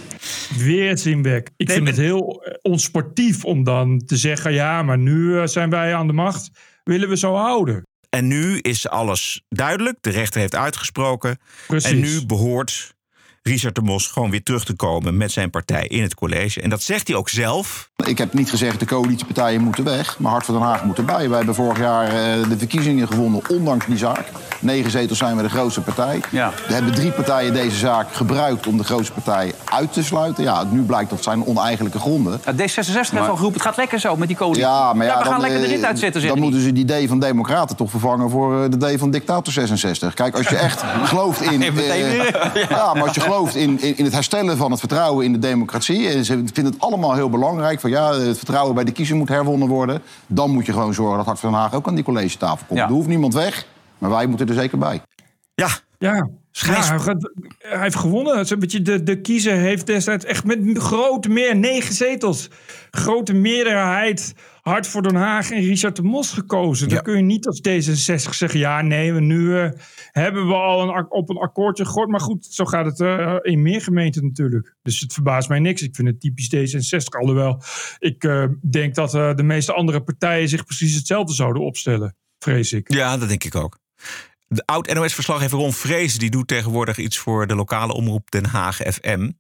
Weer Zimbek. Ik vind het heel eh, onsportief om dan te zeggen: ja, maar nu eh, zijn wij aan de macht. Willen we zo houden? En nu is alles duidelijk. De rechter heeft uitgesproken. Precies. En nu behoort Richard de Mos gewoon weer terug te komen met zijn partij in het college. En dat zegt hij ook zelf. Ik heb niet gezegd de coalitiepartijen moeten weg, maar Hart voor Den Haag moet erbij. Wij hebben vorig jaar eh, de verkiezingen gewonnen, ondanks die zaak. Negen zetels zijn we de grootste partij. Ja. Er hebben drie partijen deze zaak gebruikt om de grootste partij uit te sluiten. Ja, nu blijkt dat zijn oneigenlijke gronden. D66 heeft Maar- al geroepen, het gaat lekker zo met die coalitie. Ja, maar ja, we gaan dan, lekker de eh, rit uitzetten, Dan hij. moeten ze die D van Democraten toch vervangen voor eh, de D van Dictator 66. Kijk, als je echt *laughs* gelooft in. *laughs* Ja, maar als je gelooft *laughs* in, in, in het herstellen van het vertrouwen in de democratie. en ze vinden het allemaal heel belangrijk. van ja, het vertrouwen bij de kiezer moet herwonnen worden. dan moet je gewoon zorgen dat Hart van Den Haag ook aan die collegetafel komt. Er hoeft niemand weg, maar wij moeten er zeker bij. Ja. Ja. Ja, hij, heeft gewonnen. Het is een beetje de, de kiezer heeft destijds echt met een grote meer, negen zetels, grote meerderheid, hard voor Den Haag en Richard de Mos gekozen. Dan kun je niet als D66 zeggen, ja nee, we nu eh, hebben we al een, op een akkoordje gegooid. Maar goed, zo gaat het eh, in meer gemeenten natuurlijk. Dus het verbaast mij niks. Ik vind het typisch D66. Alhoewel, ik eh, denk dat de meeste andere partijen zich precies hetzelfde zouden opstellen. Vrees ik. Ja, dat denk ik ook. De oud-NOS-verslaggever Ron Vrees die doet tegenwoordig iets voor de lokale omroep Den Haag FM.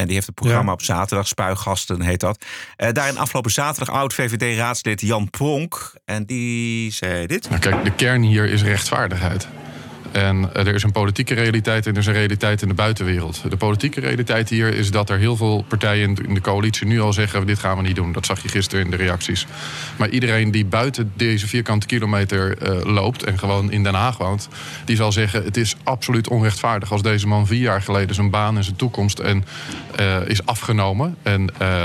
En die heeft een programma Ja. op zaterdag, Spuigasten heet dat. Eh, daarin afgelopen zaterdag oud-VVD-raadslid Jan Pronk. En die zei dit. Nou, kijk, de kern hier is rechtvaardigheid. En er is een politieke realiteit en er is een realiteit in de buitenwereld. De politieke realiteit hier is dat er heel veel partijen in de- coalitie nu al zeggen: dit gaan we niet doen. Dat zag je gisteren in de reacties. Maar iedereen die buiten deze vierkante kilometer eh, loopt en gewoon in Den Haag woont, die zal zeggen: het is absoluut onrechtvaardig als deze man vier jaar geleden zijn baan en zijn toekomst en, eh, is afgenomen. En eh,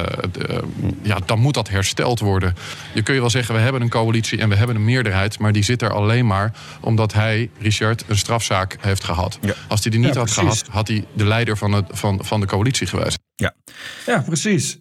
ja, dan moet dat hersteld worden. Je kun je wel zeggen: we hebben een coalitie en we hebben een meerderheid, maar die zit er alleen maar omdat hij, Richard, een strafzaak heeft gehad. Als hij die niet Ja, had precies. gehad, had hij de leider van, het, van, van de coalitie geweest. Ja. Ja, precies.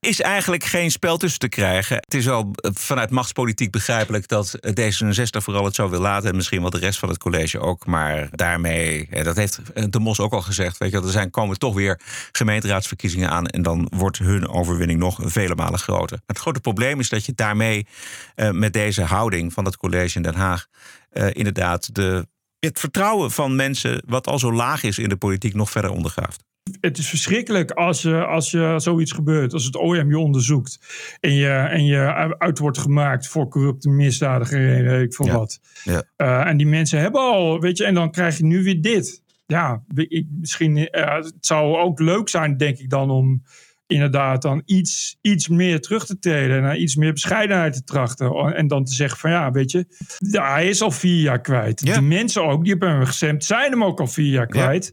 Is eigenlijk geen spel tussen te krijgen. Het is wel eh, vanuit machtspolitiek begrijpelijk dat eh, D66 vooral het zo wil laten. En misschien wel de rest van het college ook. Maar daarmee, eh, dat heeft eh, de Mos ook al gezegd. Weet je, er zijn, komen toch weer gemeenteraadsverkiezingen aan. En dan wordt hun overwinning nog vele malen groter. Het grote probleem is dat je daarmee eh, met deze houding van het college in Den Haag. eh, inderdaad de, het vertrouwen van mensen, wat al zo laag is in de politiek, nog verder ondergraaft. het is verschrikkelijk als je, als je zoiets gebeurt, als het OM je onderzoekt en je, en je uit wordt gemaakt voor corrupte misdadiger, weet ik veel Ja. wat. Ja. Eh, en die mensen hebben al, weet je, en dan krijg je nu weer dit. Ja, ik, misschien, eh, het zou ook leuk zijn, denk ik dan, om inderdaad dan iets, iets meer terug te treden. En naar iets meer bescheidenheid te trachten. En dan te zeggen van ja, weet je, ja, hij is al vier jaar kwijt. De mensen ook, die hebben hem gestemd, zijn hem ook al vier jaar kwijt.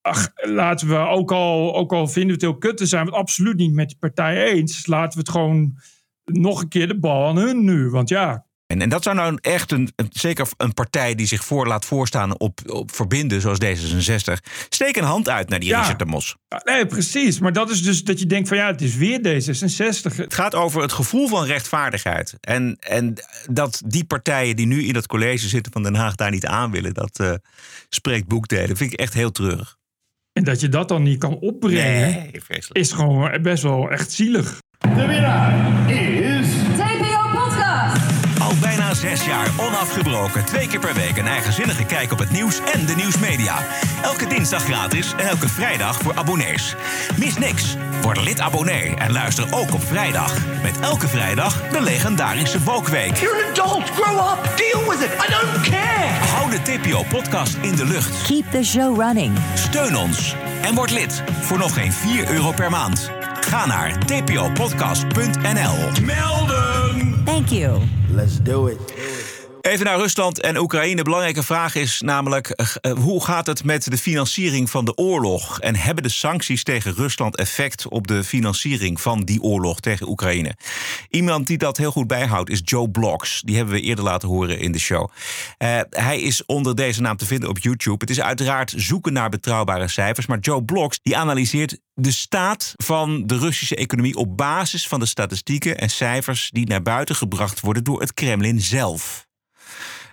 Ach, laten we ook al, ook al vinden we het heel kut, dan zijn we het absoluut niet met die partij eens. Laten we het gewoon nog een keer de bal aan hun nu. Want ja, En, en dat zou nou echt een, een- zeker een partij die zich voor laat voorstaan op, op verbinden, zoals D66. Steek een hand uit naar die Ja. Richard de Mos. nee, precies. Maar dat is dus dat je denkt van ja, het is weer D66. Het gaat over het gevoel van rechtvaardigheid. En, en dat die partijen die nu in dat college zitten van Den Haag daar niet aan willen, dat eh, spreekt boekdelen. Dat vind ik echt heel treurig. En dat je dat dan niet kan opbrengen, Nee, vreselijk. is gewoon best wel echt zielig. De winnaar is... TPO Podcast. Bijna zes jaar onafgebroken. Twee keer per week een eigenzinnige kijk op het nieuws en de nieuwsmedia. Elke dinsdag gratis en elke vrijdag voor abonnees. Mis niks. Word lid abonnee en luister ook op vrijdag. Met elke vrijdag de legendarische Wokweek. You're an adult. Grow up. Deal with it. I don't care. Hou de TPO-podcast in de lucht. Keep the show running. Steun ons en word lid voor nog geen 4 euro per maand. Ga naar tpopodcast.nl. Melden! Thank you. Let's do it. Even naar Rusland en Oekraïne. Belangrijke vraag is namelijk: eh, eh, hoe gaat het met de financiering van de oorlog? En hebben de sancties tegen Rusland effect op de financiering van die oorlog tegen Oekraïne? Iemand die dat heel goed bijhoudt is Joe Bloggs. Die hebben we eerder laten horen in de show. Eh, hij is onder deze naam te vinden op YouTube. Het is uiteraard zoeken naar betrouwbare cijfers. Maar Joe Bloggs die analyseert de staat van de Russische economie op basis van de statistieken en cijfers die naar buiten gebracht worden door het Kremlin zelf.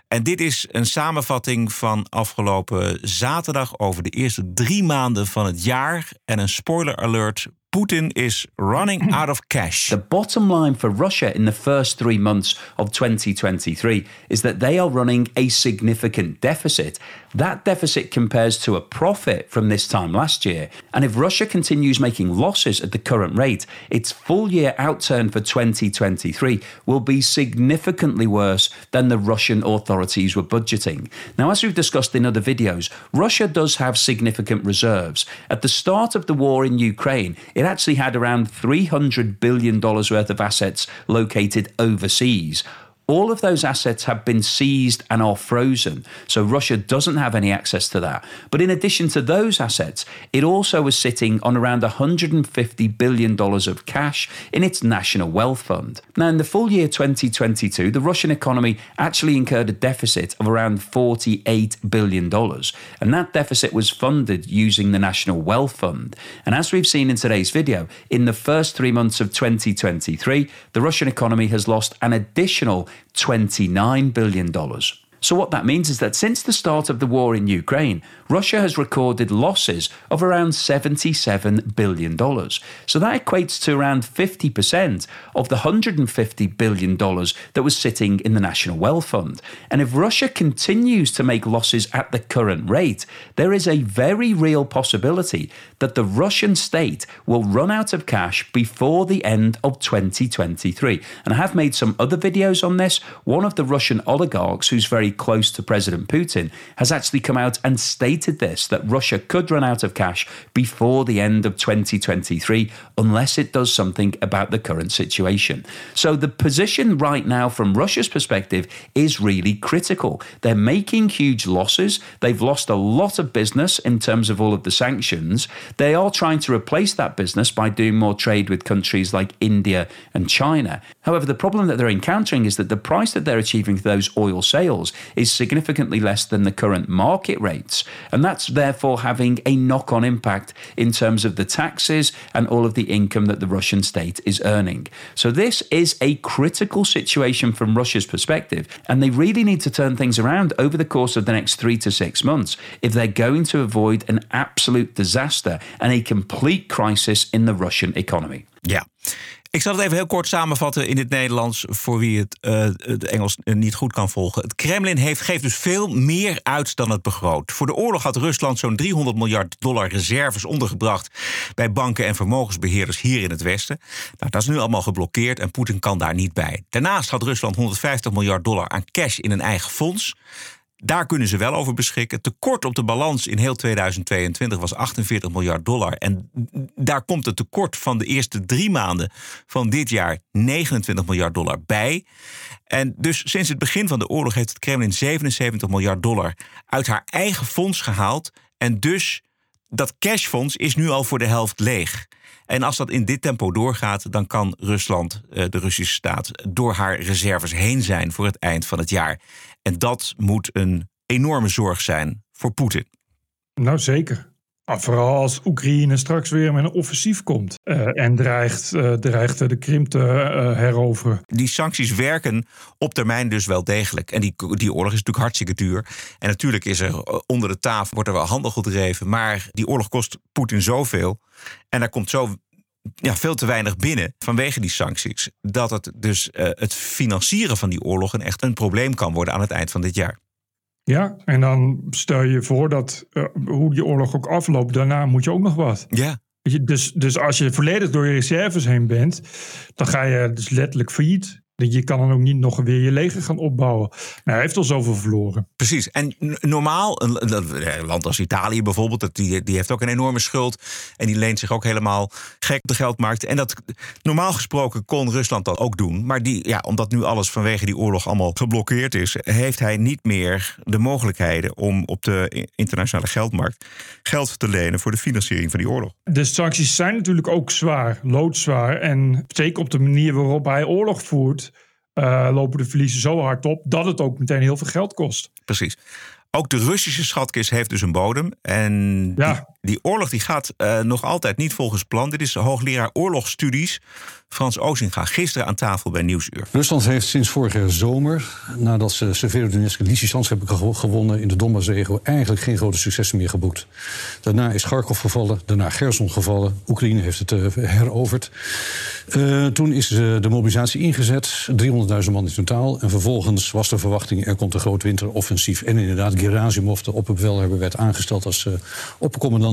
En dit is een samenvatting van afgelopen zaterdag over de eerste drie maanden van het jaar. En een spoiler alert: Poetin is running *laughs* out of cash. The bottom line for Russia in the first three months of 2023 is that they are running a significant deficit. That deficit compares to a profit from this time last year. And if Russia continues making losses at the current rate, its full year outturn for 2023 will be significantly worse than the Russian authorities were budgeting. Now, as we've discussed in other videos, Russia does have significant reserves. At the start of the war in Ukraine, it actually had around $300 billion worth of assets located overseas. All of those assets have been seized and are frozen. So Russia doesn't have any access to that. But in addition to those assets, it also was sitting on around $150 billion of cash in its national wealth fund. Now, in the full year 2022, the Russian economy actually incurred a deficit of around $48 billion. And that deficit was funded using the national wealth fund. And as we've seen in today's video, in the first three months of 2023, the Russian economy has lost an additional $29 billion. So, what that means is that since the start of the war in Ukraine, Russia has recorded losses of around $77 billion. So, that equates to around 50% of the $150 billion that was sitting in the National Wealth Fund. And if Russia continues to make losses at the current rate, there is a very real possibility that the Russian state will run out of cash before the end of 2023. And I have made some other videos on this. One of the Russian oligarchs, who's very close to President Putin, has actually come out and stated this that Russia could run out of cash before the end of 2023 unless it does something about the current situation. So the position right now from Russia's perspective is really critical. They're making huge losses. They've lost a lot of business in terms of all of the sanctions. They are trying to replace that business by doing more trade with countries like India and China. However, the problem that they're encountering is that the price that they're achieving for those oil sales is significantly less than the current market rates. And that's therefore having a knock on impact in terms of the taxes and all of the income that the Russian state is earning. So, this is a critical situation from Russia's perspective. And they really need to turn things around over the course of the next three to six months if they're going to avoid an absolute disaster and a complete crisis in the Russian economy. Ja. Ik zal het even heel kort samenvatten in het Nederlands voor wie het, eh, het Engels niet goed kan volgen. Het Kremlin heeft, geeft dus veel meer uit dan het begroot. Voor de oorlog had Rusland zo'n 300 miljard dollar reserves ondergebracht bij banken en vermogensbeheerders hier in het Westen. Nou, dat is nu allemaal geblokkeerd en Poetin kan daar niet bij. Daarnaast had Rusland 150 miljard dollar aan cash in een eigen fonds. Daar kunnen ze wel over beschikken. Tekort op de balans in heel 2022 was 48 miljard dollar. En daar komt het tekort van de eerste drie maanden van dit jaar 29 miljard dollar bij. En dus sinds het begin van de oorlog heeft het Kremlin 77 miljard dollar uit haar eigen fonds gehaald. En dus dat cashfonds is nu al voor de helft leeg. En als dat in dit tempo doorgaat, dan kan Rusland, eh, de Russische staat, door haar reserves heen zijn voor het eind van het jaar. En dat moet een enorme zorg zijn voor Poetin. Nou, zeker. Maar vooral als Oekraïne straks weer met een offensief komt uh, en dreigt, uh, dreigt de Krim te uh, heroveren. Die sancties werken op termijn dus wel degelijk. En die, die oorlog is natuurlijk hartstikke duur. En natuurlijk is er onder de tafel wordt er wel handel gedreven. Maar die oorlog kost Poetin zoveel. En daar komt zo ja, veel te weinig binnen vanwege die sancties. Dat het dus het financieren van die oorlog een echt een probleem kan worden aan het eind van dit jaar. Ja, en dan stel je voor dat uh, hoe die oorlog ook afloopt, daarna moet je ook nog wat. Ja. Dus, dus als je volledig door je reserves heen bent, dan ga je dus letterlijk failliet. Je kan dan ook niet nog weer je leger gaan opbouwen. Nou, hij heeft al zoveel verloren. Precies. En normaal, een land als Italië bijvoorbeeld, die, die heeft ook een enorme schuld. En die leent zich ook helemaal gek op de geldmarkt. En dat normaal gesproken kon Rusland dat ook doen. Maar die, ja, omdat nu alles vanwege die oorlog allemaal geblokkeerd is, heeft hij niet meer de mogelijkheden om op de internationale geldmarkt geld te lenen voor de financiering van die oorlog. De sancties zijn natuurlijk ook zwaar, loodzwaar. En zeker op de manier waarop hij oorlog voert uh, lopen de verliezen zo hard op dat het ook meteen heel veel geld kost. Precies. Ook de Russische schatkist heeft dus een bodem. En ja. Die, oorlog die gaat uh, nog altijd niet volgens plan. Dit is de hoogleraar oorlogsstudies Frans Ozinga. Gisteren aan tafel bij Nieuwsuur. Rusland heeft sinds vorige zomer, nadat ze Severodonetsk en Lysychansk hebben gewonnen in de Donbass-regio, eigenlijk geen grote successen meer geboekt. Daarna is Kharkov gevallen, daarna Gerson gevallen. Oekraïne heeft het uh, heroverd. Uh, toen is de mobilisatie ingezet, 300.000 man in totaal. En vervolgens was de verwachting, er komt een groot winteroffensief. En inderdaad, Gerasimov, de opperbevelhebber, werd aangesteld als uh,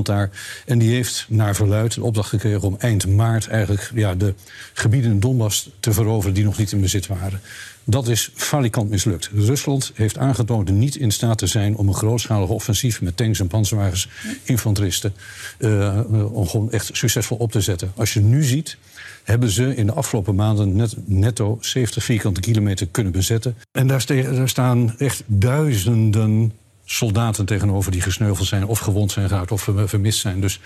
daar. En die heeft naar verluid de opdracht gekregen om eind maart eigenlijk ja, de gebieden in Donbass te veroveren die nog niet in bezit waren. Dat is falikant mislukt. Rusland heeft aangetoond niet in staat te zijn om een grootschalig offensief met tanks en panzerwagens, infanteristen, uh, om gewoon echt succesvol op te zetten. Als je nu ziet, hebben ze in de afgelopen maanden net, netto 70 vierkante kilometer kunnen bezetten. En daar, daar staan echt duizenden soldaten tegenover die gesneuveld zijn of gewond zijn geraakt of vermist zijn. Dus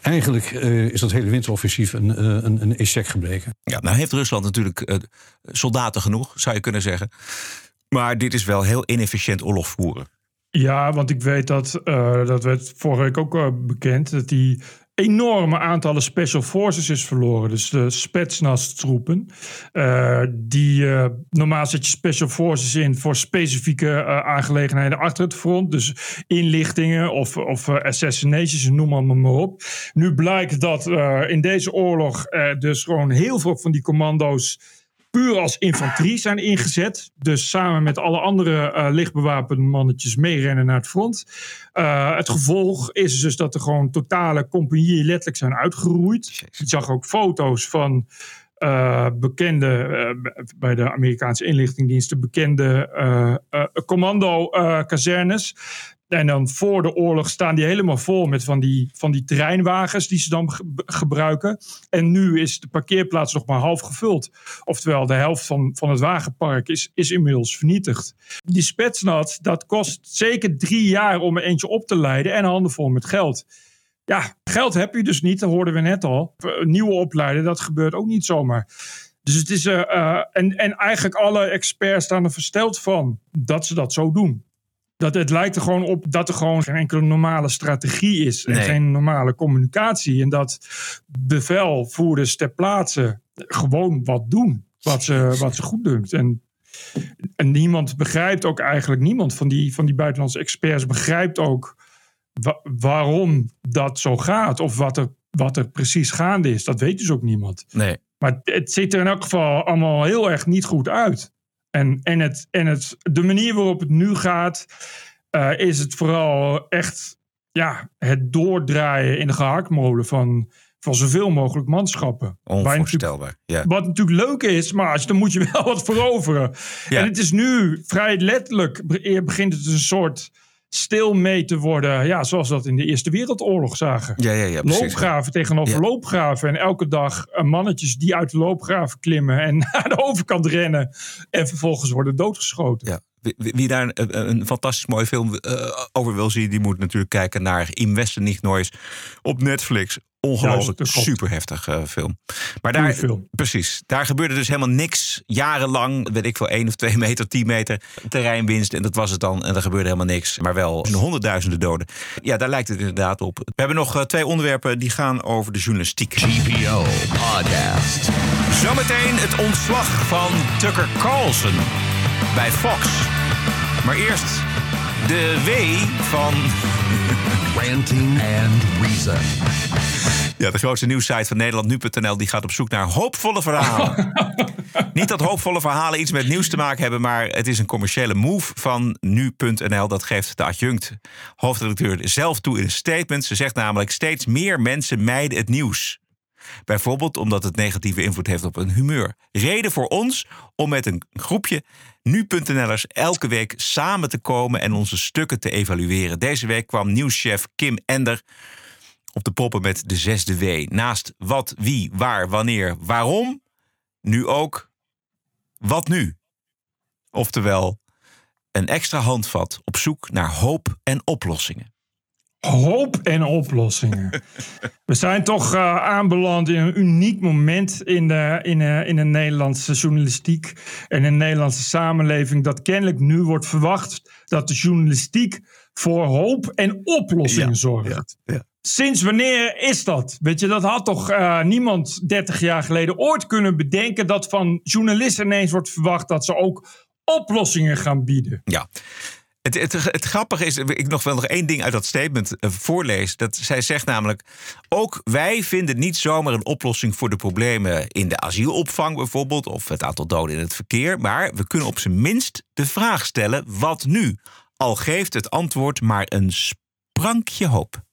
eigenlijk uh, is dat hele winteroffensief een, uh, een, een echec gebleken. Ja, nou heeft Rusland natuurlijk uh, soldaten genoeg, zou je kunnen zeggen. Maar dit is wel heel inefficiënt oorlog voeren. Ja, want ik weet dat, dat werd vorige week ook bekend, dat die enorme aantallen special forces is verloren. Dus de Spetsnaz-troepen. Uh, die, uh, normaal zet je special forces in voor specifieke uh, aangelegenheden achter het front. Dus inlichtingen of, of assassinations, noem maar, maar op. Nu blijkt dat in deze oorlog dus gewoon heel veel van die commando's puur als infanterie zijn ingezet. Dus samen met alle andere uh, lichtbewapende mannetjes meerennen naar het front. Uh, het gevolg is dus dat er gewoon totale compagnieën letterlijk zijn uitgeroeid. Je zag ook foto's van uh, bekende, bij de Amerikaanse inlichtingendiensten, bekende commando-kazernes. En dan voor de oorlog staan die helemaal vol met van die, van die terreinwagens die ze dan ge gebruiken. En nu is de parkeerplaats nog maar half gevuld. Oftewel, de helft van, van het wagenpark is, is inmiddels vernietigd. Die Spetsnaz, dat kost zeker drie jaar om er eentje op te leiden en handen vol met geld. Ja, geld heb je dus niet, dat hoorden we net al. Nieuwe opleiden, dat gebeurt ook niet zomaar. Dus het is, uh, en, en eigenlijk alle experts staan er versteld van dat ze dat zo doen. Dat het lijkt er gewoon op dat er gewoon geen enkele normale strategie is. En Nee. geen normale communicatie. En dat bevelvoerders ter plaatse gewoon wat doen. Wat ze, wat ze goed dunkt. En, en niemand begrijpt ook eigenlijk, niemand van die, van die buitenlandse experts begrijpt ook wa- waarom dat zo gaat. Of wat er, wat er precies gaande is. Dat weet dus ook niemand. Nee. Maar het ziet er in elk geval allemaal heel erg niet goed uit. En, en, het, en het, de manier waarop het nu gaat, eh, is het vooral echt ja, het doordraaien in de gehaktmolen van, van zoveel mogelijk manschappen. Onvoorstelbaar. Ja. Wat natuurlijk leuk is, maar als- dan moet je wel *laughs* wat veroveren. Ja. En het is nu vrij letterlijk, be- begint het een soort stilmee te worden. Ja, zoals we dat in de Eerste Wereldoorlog zagen. Ja, ja, ja, precies. loopgraven tegenover Ja. loopgraven. En elke dag eh, mannetjes die uit de loopgraven klimmen en *laughs* naar de overkant rennen. En vervolgens worden doodgeschoten. Ja. Wie, wie- wie daar een, een fantastisch mooie film eh, over wil zien, die moet natuurlijk kijken naar In Westen niet Noois op Netflix. Ongelooflijk klopt. super heftig eh, film. Maar daar, film. precies, daar gebeurde dus helemaal niks. Jarenlang, weet ik veel, één of twee *laughs* meter, tien meter terreinwinst. En dat was het dan. En er gebeurde helemaal niks. Maar wel honderdduizenden doden. Ja, daar lijkt het inderdaad op. We hebben nog eh, twee onderwerpen die gaan over de journalistiek. GPO Podcast. Zometeen het ontslag van Tucker Carlson bij Fox. Maar eerst de W van... Ranting and Reason. Ja, de grootste nieuwssite van Nederland, nu.nl, die gaat op zoek naar hoopvolle verhalen. *laughs* Niet dat hoopvolle verhalen iets met nieuws te maken hebben, maar het is een commerciële move van nu.nl. Dat geeft de adjunct hoofdredacteur zelf toe in een statement. Ze zegt namelijk: steeds meer mensen mijden het nieuws. Bijvoorbeeld omdat het negatieve invloed heeft op hun humeur. Reden voor ons om met een groepje nu.nl'ers elke week samen te komen en onze stukken te evalueren. Deze week kwam nieuwschef Kim Ender op de poppen met de zesde W. Naast wat, wie, waar, wanneer, waarom, nu ook wat nu. Oftewel, een extra handvat op zoek naar hoop en oplossingen. Hoop en oplossingen. We zijn toch eh, aanbeland in een uniek moment in de, in, eh, in de Nederlandse journalistiek en in de Nederlandse samenleving. Dat kennelijk nu wordt verwacht dat de journalistiek voor hoop en oplossingen zorgt. Sinds wanneer is dat? Weet je, dat had toch eh, niemand 30 jaar geleden ooit kunnen bedenken dat van journalisten ineens wordt verwacht dat ze ook oplossingen gaan bieden. Ja. Het, het, het grappige is, ik nog wel nog één ding uit dat statement eh, voorlees. Dat zij zegt namelijk: ook wij vinden niet zomaar een oplossing voor de problemen in de asielopvang bijvoorbeeld, of het aantal doden in het verkeer. Maar we kunnen op zijn minst de vraag stellen: wat nu? Al geeft het antwoord maar een sprankje hoop.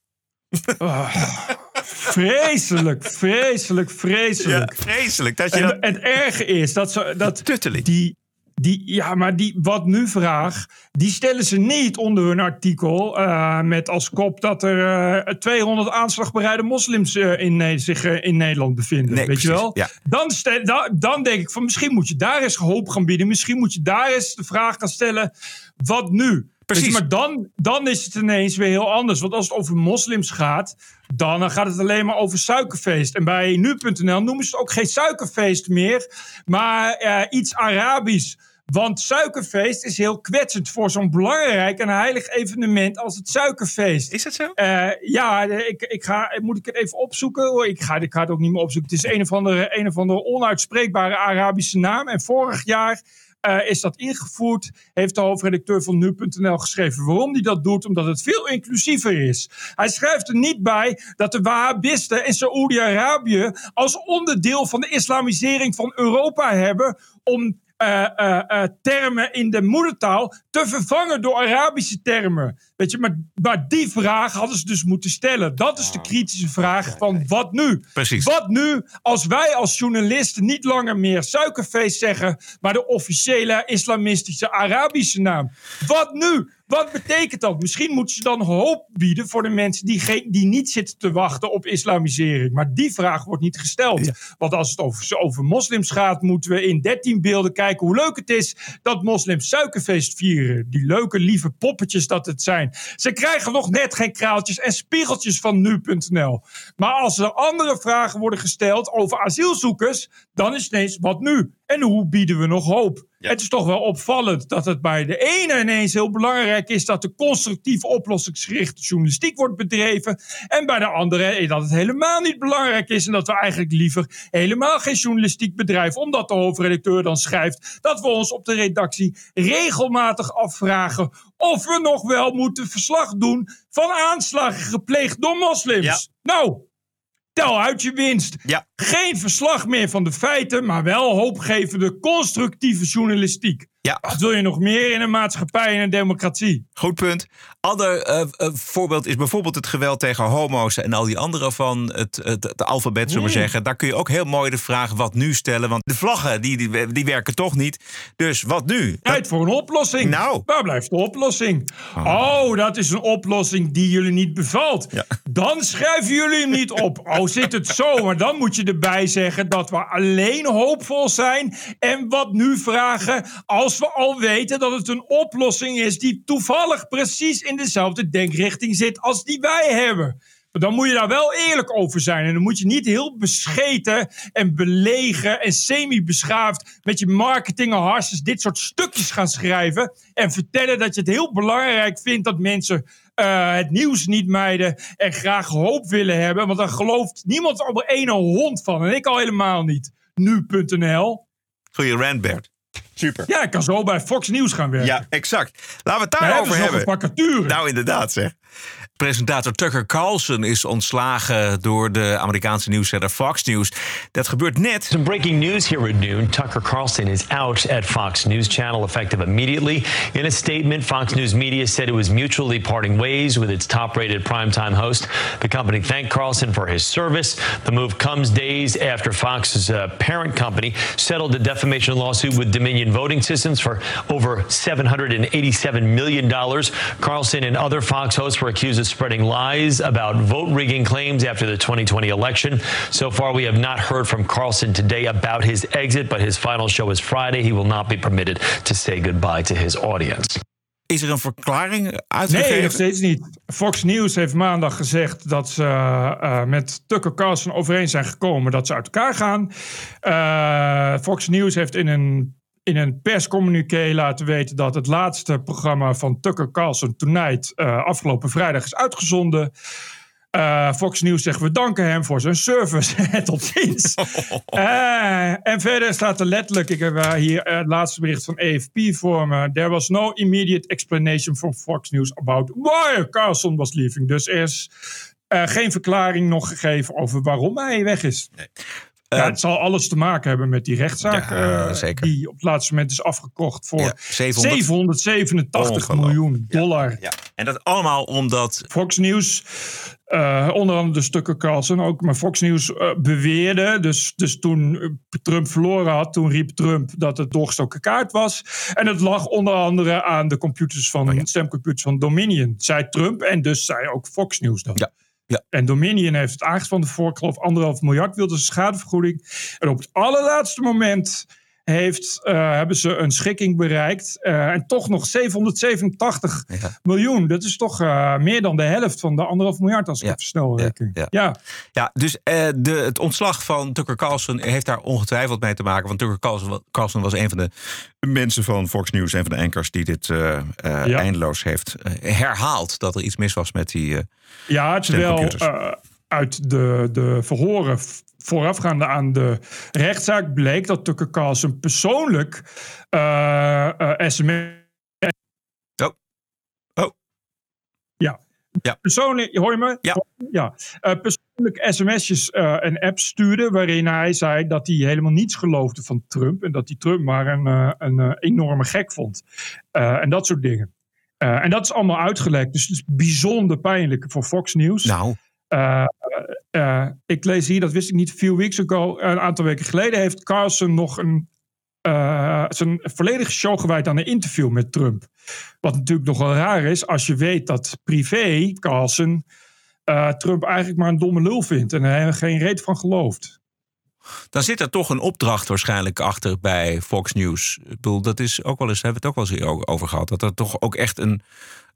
Vreselijk, vreselijk, vreselijk. Ja, vreselijk. Dat je en dat- Het erge is dat ze dat die, die ja, maar die wat nu vraag, die stellen ze niet onder hun artikel eh, met als kop dat er eh, 200 aanslagbereide moslims eh, in, zich in Nederland bevinden. Nee, weet je wel? ja. Dan, stel, da- dan denk ik van misschien moet je daar eens hoop gaan bieden. Misschien moet je daar eens de vraag gaan stellen: wat nu? Weet je, maar dan, dan is het ineens weer heel anders. Want als het over moslims gaat, dan gaat het alleen maar over suikerfeest. En bij nu.nl noemen ze het ook geen suikerfeest meer, maar eh, iets Arabisch. Want suikerfeest is heel kwetsend voor zo'n belangrijk en heilig evenement als het suikerfeest. Is dat zo? ja, ik, ik ga, moet ik het even opzoeken? Ik ga, ik ga het ook niet meer opzoeken. Het is een of andere, een of andere onuitspreekbare Arabische naam. En vorig jaar eh, is dat ingevoerd. Heeft de hoofdredacteur van nu.nl geschreven waarom hij dat doet. Omdat het veel inclusiever is. Hij schrijft er niet bij dat de Wahhabisten in Saoedi-Arabië als onderdeel van de islamisering van Europa hebben om eh, eh, eh, termen in de moedertaal te vervangen door Arabische termen. Weet je, maar, maar die vraag hadden ze dus moeten stellen. Dat is de kritische vraag van wat nu? Precies. Wat nu als wij als journalisten niet langer meer suikerfeest zeggen, maar de officiële islamistische Arabische naam? Wat nu? Wat betekent dat? Misschien moeten ze dan hoop bieden voor de mensen die, geen, die niet zitten te wachten op islamisering. Maar die vraag wordt niet gesteld. Want als het over, over moslims gaat, moeten we in 13 beelden kijken hoe leuk het is dat moslims suikerfeest vieren. Die leuke, lieve poppetjes dat het zijn. Ze krijgen nog net geen kraaltjes en spiegeltjes van nu.nl. Maar als er andere vragen worden gesteld over asielzoekers, dan is het ineens wat nu? En hoe bieden we nog hoop? Het is toch wel opvallend dat het bij de ene ineens heel belangrijk is dat de constructieve oplossingsgerichte journalistiek wordt bedreven. En bij de andere eh, dat het helemaal niet belangrijk is en dat we eigenlijk liever helemaal geen journalistiek bedrijven. Omdat de hoofdredacteur dan schrijft dat we ons op de redactie regelmatig afvragen of we nog wel moeten verslag doen van aanslagen gepleegd door moslims. Nou, Tel uit je winst. Geen verslag meer van de feiten, maar wel hoopgevende constructieve journalistiek. Ja. Wat wil je nog meer in een maatschappij en een democratie? Goed punt. Ander eh, eh, voorbeeld is bijvoorbeeld het geweld tegen homo's en al die andere van het, het, het alfabet, zullen we Hmm. zeggen. Daar kun je ook heel mooi de vraag wat nu stellen. Want de vlaggen die, die, die werken toch niet. Dus wat nu? Tijd voor een oplossing. Nou. Waar blijft de oplossing? Oh, dat is een oplossing die jullie niet bevalt. Dan schrijven jullie hem niet op. Oh, zit het zo? Maar dan moet je erbij zeggen dat we alleen hoopvol zijn. En wat nu vragen als we al weten dat het een oplossing is die toevallig precies in dezelfde denkrichting zit als die wij hebben. Maar dan moet je daar wel eerlijk over zijn. En dan moet je niet heel bescheten en belegen en semi-beschaafd met je marketing en harses dit soort stukjes gaan schrijven. En vertellen dat je het heel belangrijk vindt dat mensen eh, het nieuws niet mijden en graag hoop willen hebben. Want dan gelooft niemand op een ene hond van. En ik al helemaal niet. Nu.nl. Goeie rant, Bert. Super. Ja, ik kan zo bij Fox News gaan werken. Ja, exact. Laten we het Daar daarover hebben een vacature. Nou, inderdaad zeg. Presentator Tucker Carlson is ontslagen door de Amerikaanse nieuwszender Fox News. Dat gebeurt net. Some breaking news here at noon. Tucker Carlson is out at Fox News Channel effective immediately. In a statement, Fox News Media said it was mutually parting ways with its top rated primetime host. The company thanked Carlson for his service. The move comes days after Fox's uh, parent company settled a defamation lawsuit with Dominion Voting Systems for over $787 million. Carlson and other Fox hosts were accused of spreading lies about vote rigging claims after the 2020 election. So far, we have not heard from Carlson today about his exit, but his final show is Friday. He will not be permitted to say goodbye to his audience. Is er een verklaring uitgegeven? Nee, nog steeds niet. Fox News heeft maandag gezegd dat ze eh, met Tucker Carlson overeen zijn gekomen dat ze uit elkaar gaan. Eh, Fox News heeft in een, in een perscommuniqué laten weten dat het laatste programma van Tucker Carlson Tonight eh, afgelopen vrijdag is uitgezonden. Eh, Fox News zegt we danken hem voor zijn service. *laughs* Tot ziens. *laughs* Eh, en verder staat er letterlijk, ik heb hier het laatste bericht van AFP voor me. There was no immediate explanation from Fox News about why Carlson was leaving. Dus er is geen verklaring nog gegeven over waarom hij weg is. Ja, het zal alles te maken hebben met die rechtszaak. Ja, eh. Die op het laatste moment is afgekocht voor Ja, 700 787 Ongelooflijk. miljoen dollar. Ja. En dat allemaal omdat Fox News, eh, onder andere de stukken Carlson ook, maar Fox News eh, beweerde, dus, dus toen eh, Trump verloren had, toen riep Trump dat het doorgestoken kaart was. En het lag onder andere aan de computers van, stemcomputers van Dominion, zei Trump en dus zei ook Fox News dat. Ja. En Dominion heeft het aangespannen voor, ik geloof, anderhalf miljard wilde ze schadevergoeding. En op het allerlaatste moment heeft, eh, hebben ze een schikking bereikt. eh, en toch nog 787 miljoen. Dat is toch eh, meer dan de helft van de anderhalf miljard als ik snel reken. ja. Ja. Ja, dus de, het ontslag van Tucker Carlson heeft daar ongetwijfeld mee te maken. Want Tucker Carlson, wa- Carlson was een van de mensen van Fox News, een van de anchors die dit Ja. eindeloos heeft herhaald. Dat er iets mis was met die. Ja, terwijl Stemcomputers. eh, uit de, de verhoren voorafgaande aan de rechtszaak bleek dat Tucker Carlson persoonlijk eh eh, sms. Oh. Oh. Ja. Ja. Persoonlijk, hoor je me? Ja. ja. Eh, persoonlijk sms'jes eh, en apps stuurde waarin hij zei dat hij helemaal niets geloofde van Trump en dat hij Trump maar een, eh, een eh, enorme gek vond. Eh, en dat soort dingen. Eh, en dat is allemaal uitgelekt. Dus het is bijzonder pijnlijk voor Fox News. Nou. Eh, eh, ik lees hier, dat wist ik niet, few weeks ago, een aantal weken geleden, heeft Carlson nog een, eh, zijn volledige show gewijd aan een interview met Trump. Wat natuurlijk nogal raar is als je weet dat privé Carlson eh, Trump eigenlijk maar een domme lul vindt en er geen reet van gelooft. Dan zit er toch een opdracht waarschijnlijk achter bij Fox News. Ik bedoel, dat is ook wel eens, hebben we het ook wel eens over- gehad. Dat er toch ook echt een,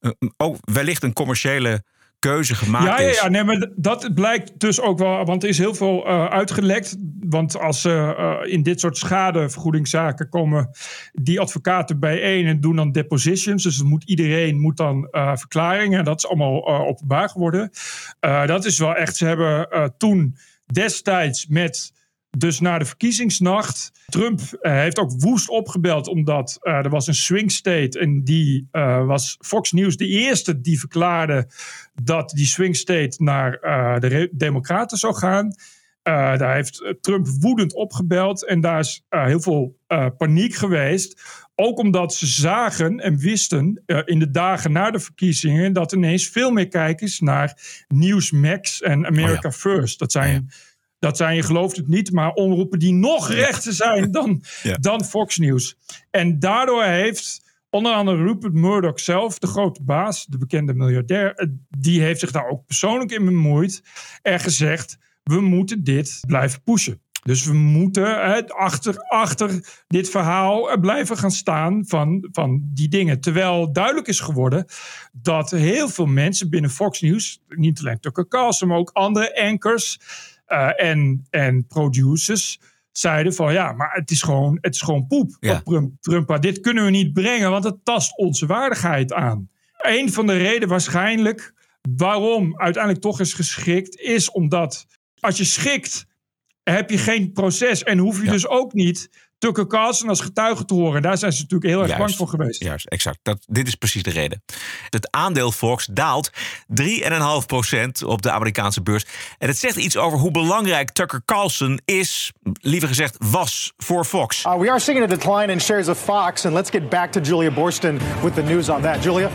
een- wellicht een commerciële keuze gemaakt Ja, ja, is. ja, nee, maar dat blijkt dus ook wel, want er is heel veel eh, uitgelekt. Want als ze eh, in dit soort schadevergoedingszaken komen die advocaten bijeen en doen dan depositions. Dus moet, iedereen moet dan verklaringen. Dat is allemaal openbaar geworden. Dat is wel echt, ze hebben toen destijds met dus na de verkiezingsnacht. Trump eh, heeft ook woest opgebeld, omdat eh, er was een swing state. En die eh, was Fox News de eerste die verklaarde dat die swing state naar de Democraten zou gaan. Daar heeft Trump woedend opgebeld. En daar is heel veel paniek geweest. Ook omdat ze zagen en wisten in de dagen na de verkiezingen dat ineens veel meer kijkers naar Newsmax en America oh ja. First. Dat zijn, ja. Dat zijn, je gelooft het niet, maar omroepen die nog rechter zijn *laughs* dan, dan Fox News. En daardoor heeft onder andere Rupert Murdoch zelf, de grote baas, de bekende miljardair, eh, die heeft zich daar ook persoonlijk in bemoeid en gezegd: we moeten dit blijven pushen. Dus we moeten achter, achter dit verhaal blijven gaan staan van, van die dingen. Terwijl duidelijk is geworden dat heel veel mensen binnen Fox News, niet alleen Tucker Carlson, maar ook andere anchors en, en producers, zeiden van ja, maar het is gewoon, het is gewoon poep. Ja. Trump, Trump, dit kunnen we niet brengen, want het tast onze waardigheid aan. Een van de redenen waarschijnlijk waarom uiteindelijk toch is geschikt, is omdat als je schikt heb je geen proces. En hoef je dus ook niet Tucker Carlson als getuige te horen. Daar zijn ze natuurlijk heel erg bang voor geweest. Juist, exact. Dat, dit is precies de reden. Het aandeel Fox daalt 3,5% op de Amerikaanse beurs. En het zegt iets over hoe belangrijk Tucker Carlson is, liever gezegd was, voor Fox. Uh, we are seeing a decline in shares of Fox. And let's get back to Julia Borston with the news on that. Julia?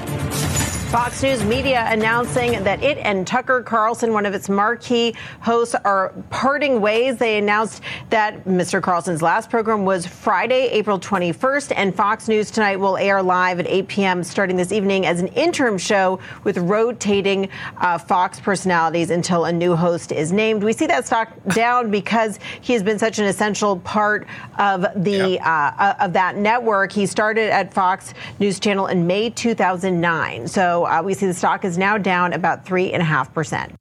Fox News Media announcing that it and Tucker Carlson, one of its marquee hosts, are parting ways. They announced that Mr. Carlson's last program was Friday, April 21st, and Fox News Tonight will air live at 8 p.m. starting this evening as an interim show with rotating uh, Fox personalities until a new host is named. We see that stock down because he has been such an essential part of the uh, of that network. He started at Fox News Channel in May 2009. So uh, we see the stock is now down about 3,5%.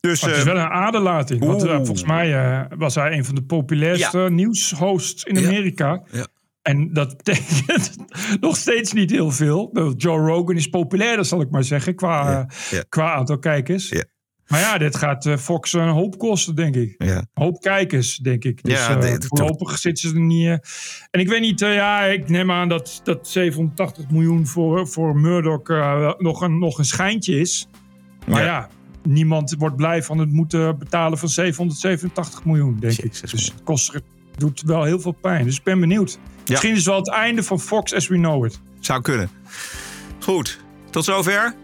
Dus, het is wel een aderlating. Want uh, volgens mij uh, was hij een van de populairste ja. nieuwshosts in Amerika. Ja. En dat *laughs* betekent nog steeds niet heel veel. Joe Rogan is populairder, zal ik maar zeggen, qua, qua aantal kijkers. Maar ja, dit gaat uh, Fox een hoop kosten, denk ik. Ja. Een hoop kijkers, denk ik. Dus ja, uh, voorlopig zitten ze er niet... Uh, en ik weet niet, ja, ik neem aan dat, dat 780 miljoen voor, voor Murdoch nog, een, nog een schijntje is. Maar ja. ja. niemand wordt blij van het moeten betalen van 787 miljoen, denk Jezus, ik. Dus het kost, doet wel heel veel pijn. Dus ik ben benieuwd. Misschien is het wel het einde van Fox as we know it. Zou kunnen. Goed, tot zover.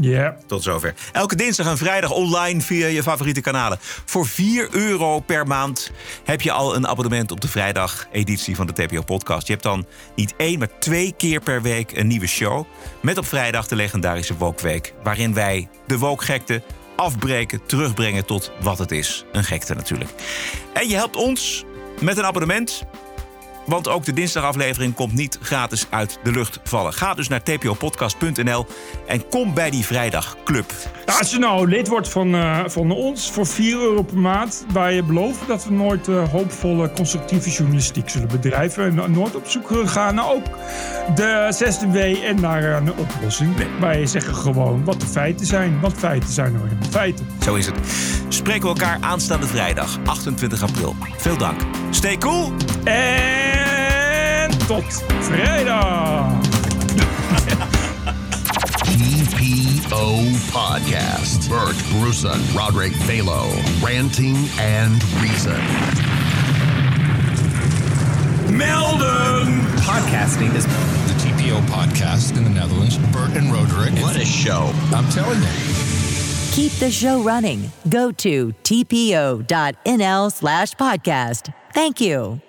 Ja. Tot zover. Elke dinsdag en vrijdag online via je favoriete kanalen. Voor 4 euro per maand heb je al een abonnement op de vrijdag-editie van de TPO Podcast. Je hebt dan niet één, maar twee keer per week een nieuwe show. Met op vrijdag de legendarische Wokweek. Waarin wij de wokgekte afbreken, terugbrengen tot wat het is. Een gekte natuurlijk. En je helpt ons met een abonnement. Want ook de dinsdagaflevering komt niet gratis uit de lucht vallen. Ga dus naar tpopodcast.nl en kom bij die vrijdagclub. Nou, als je nou lid wordt van, uh, van ons voor 4 euro per maand... je belooft dat we nooit uh, hoopvolle constructieve journalistiek zullen bedrijven... en nooit op zoek gaan naar ook de zesde W en naar een oplossing. Nee. Wij zeggen gewoon wat de feiten zijn. Want feiten zijn nou helemaal feiten. Zo is het. Spreken we elkaar aanstaande vrijdag, 28 april. Veel dank. Stay cool. En tot vrijdag. TPO Podcast. Bert Bruson, Roderick Balo, Ranting and Reason. Melden! Podcasting is the TPO podcast in the Netherlands. Bert and Roderick. What a show. I'm telling you. Keep the show running. Go to tpo.nl slash podcast. Thank you.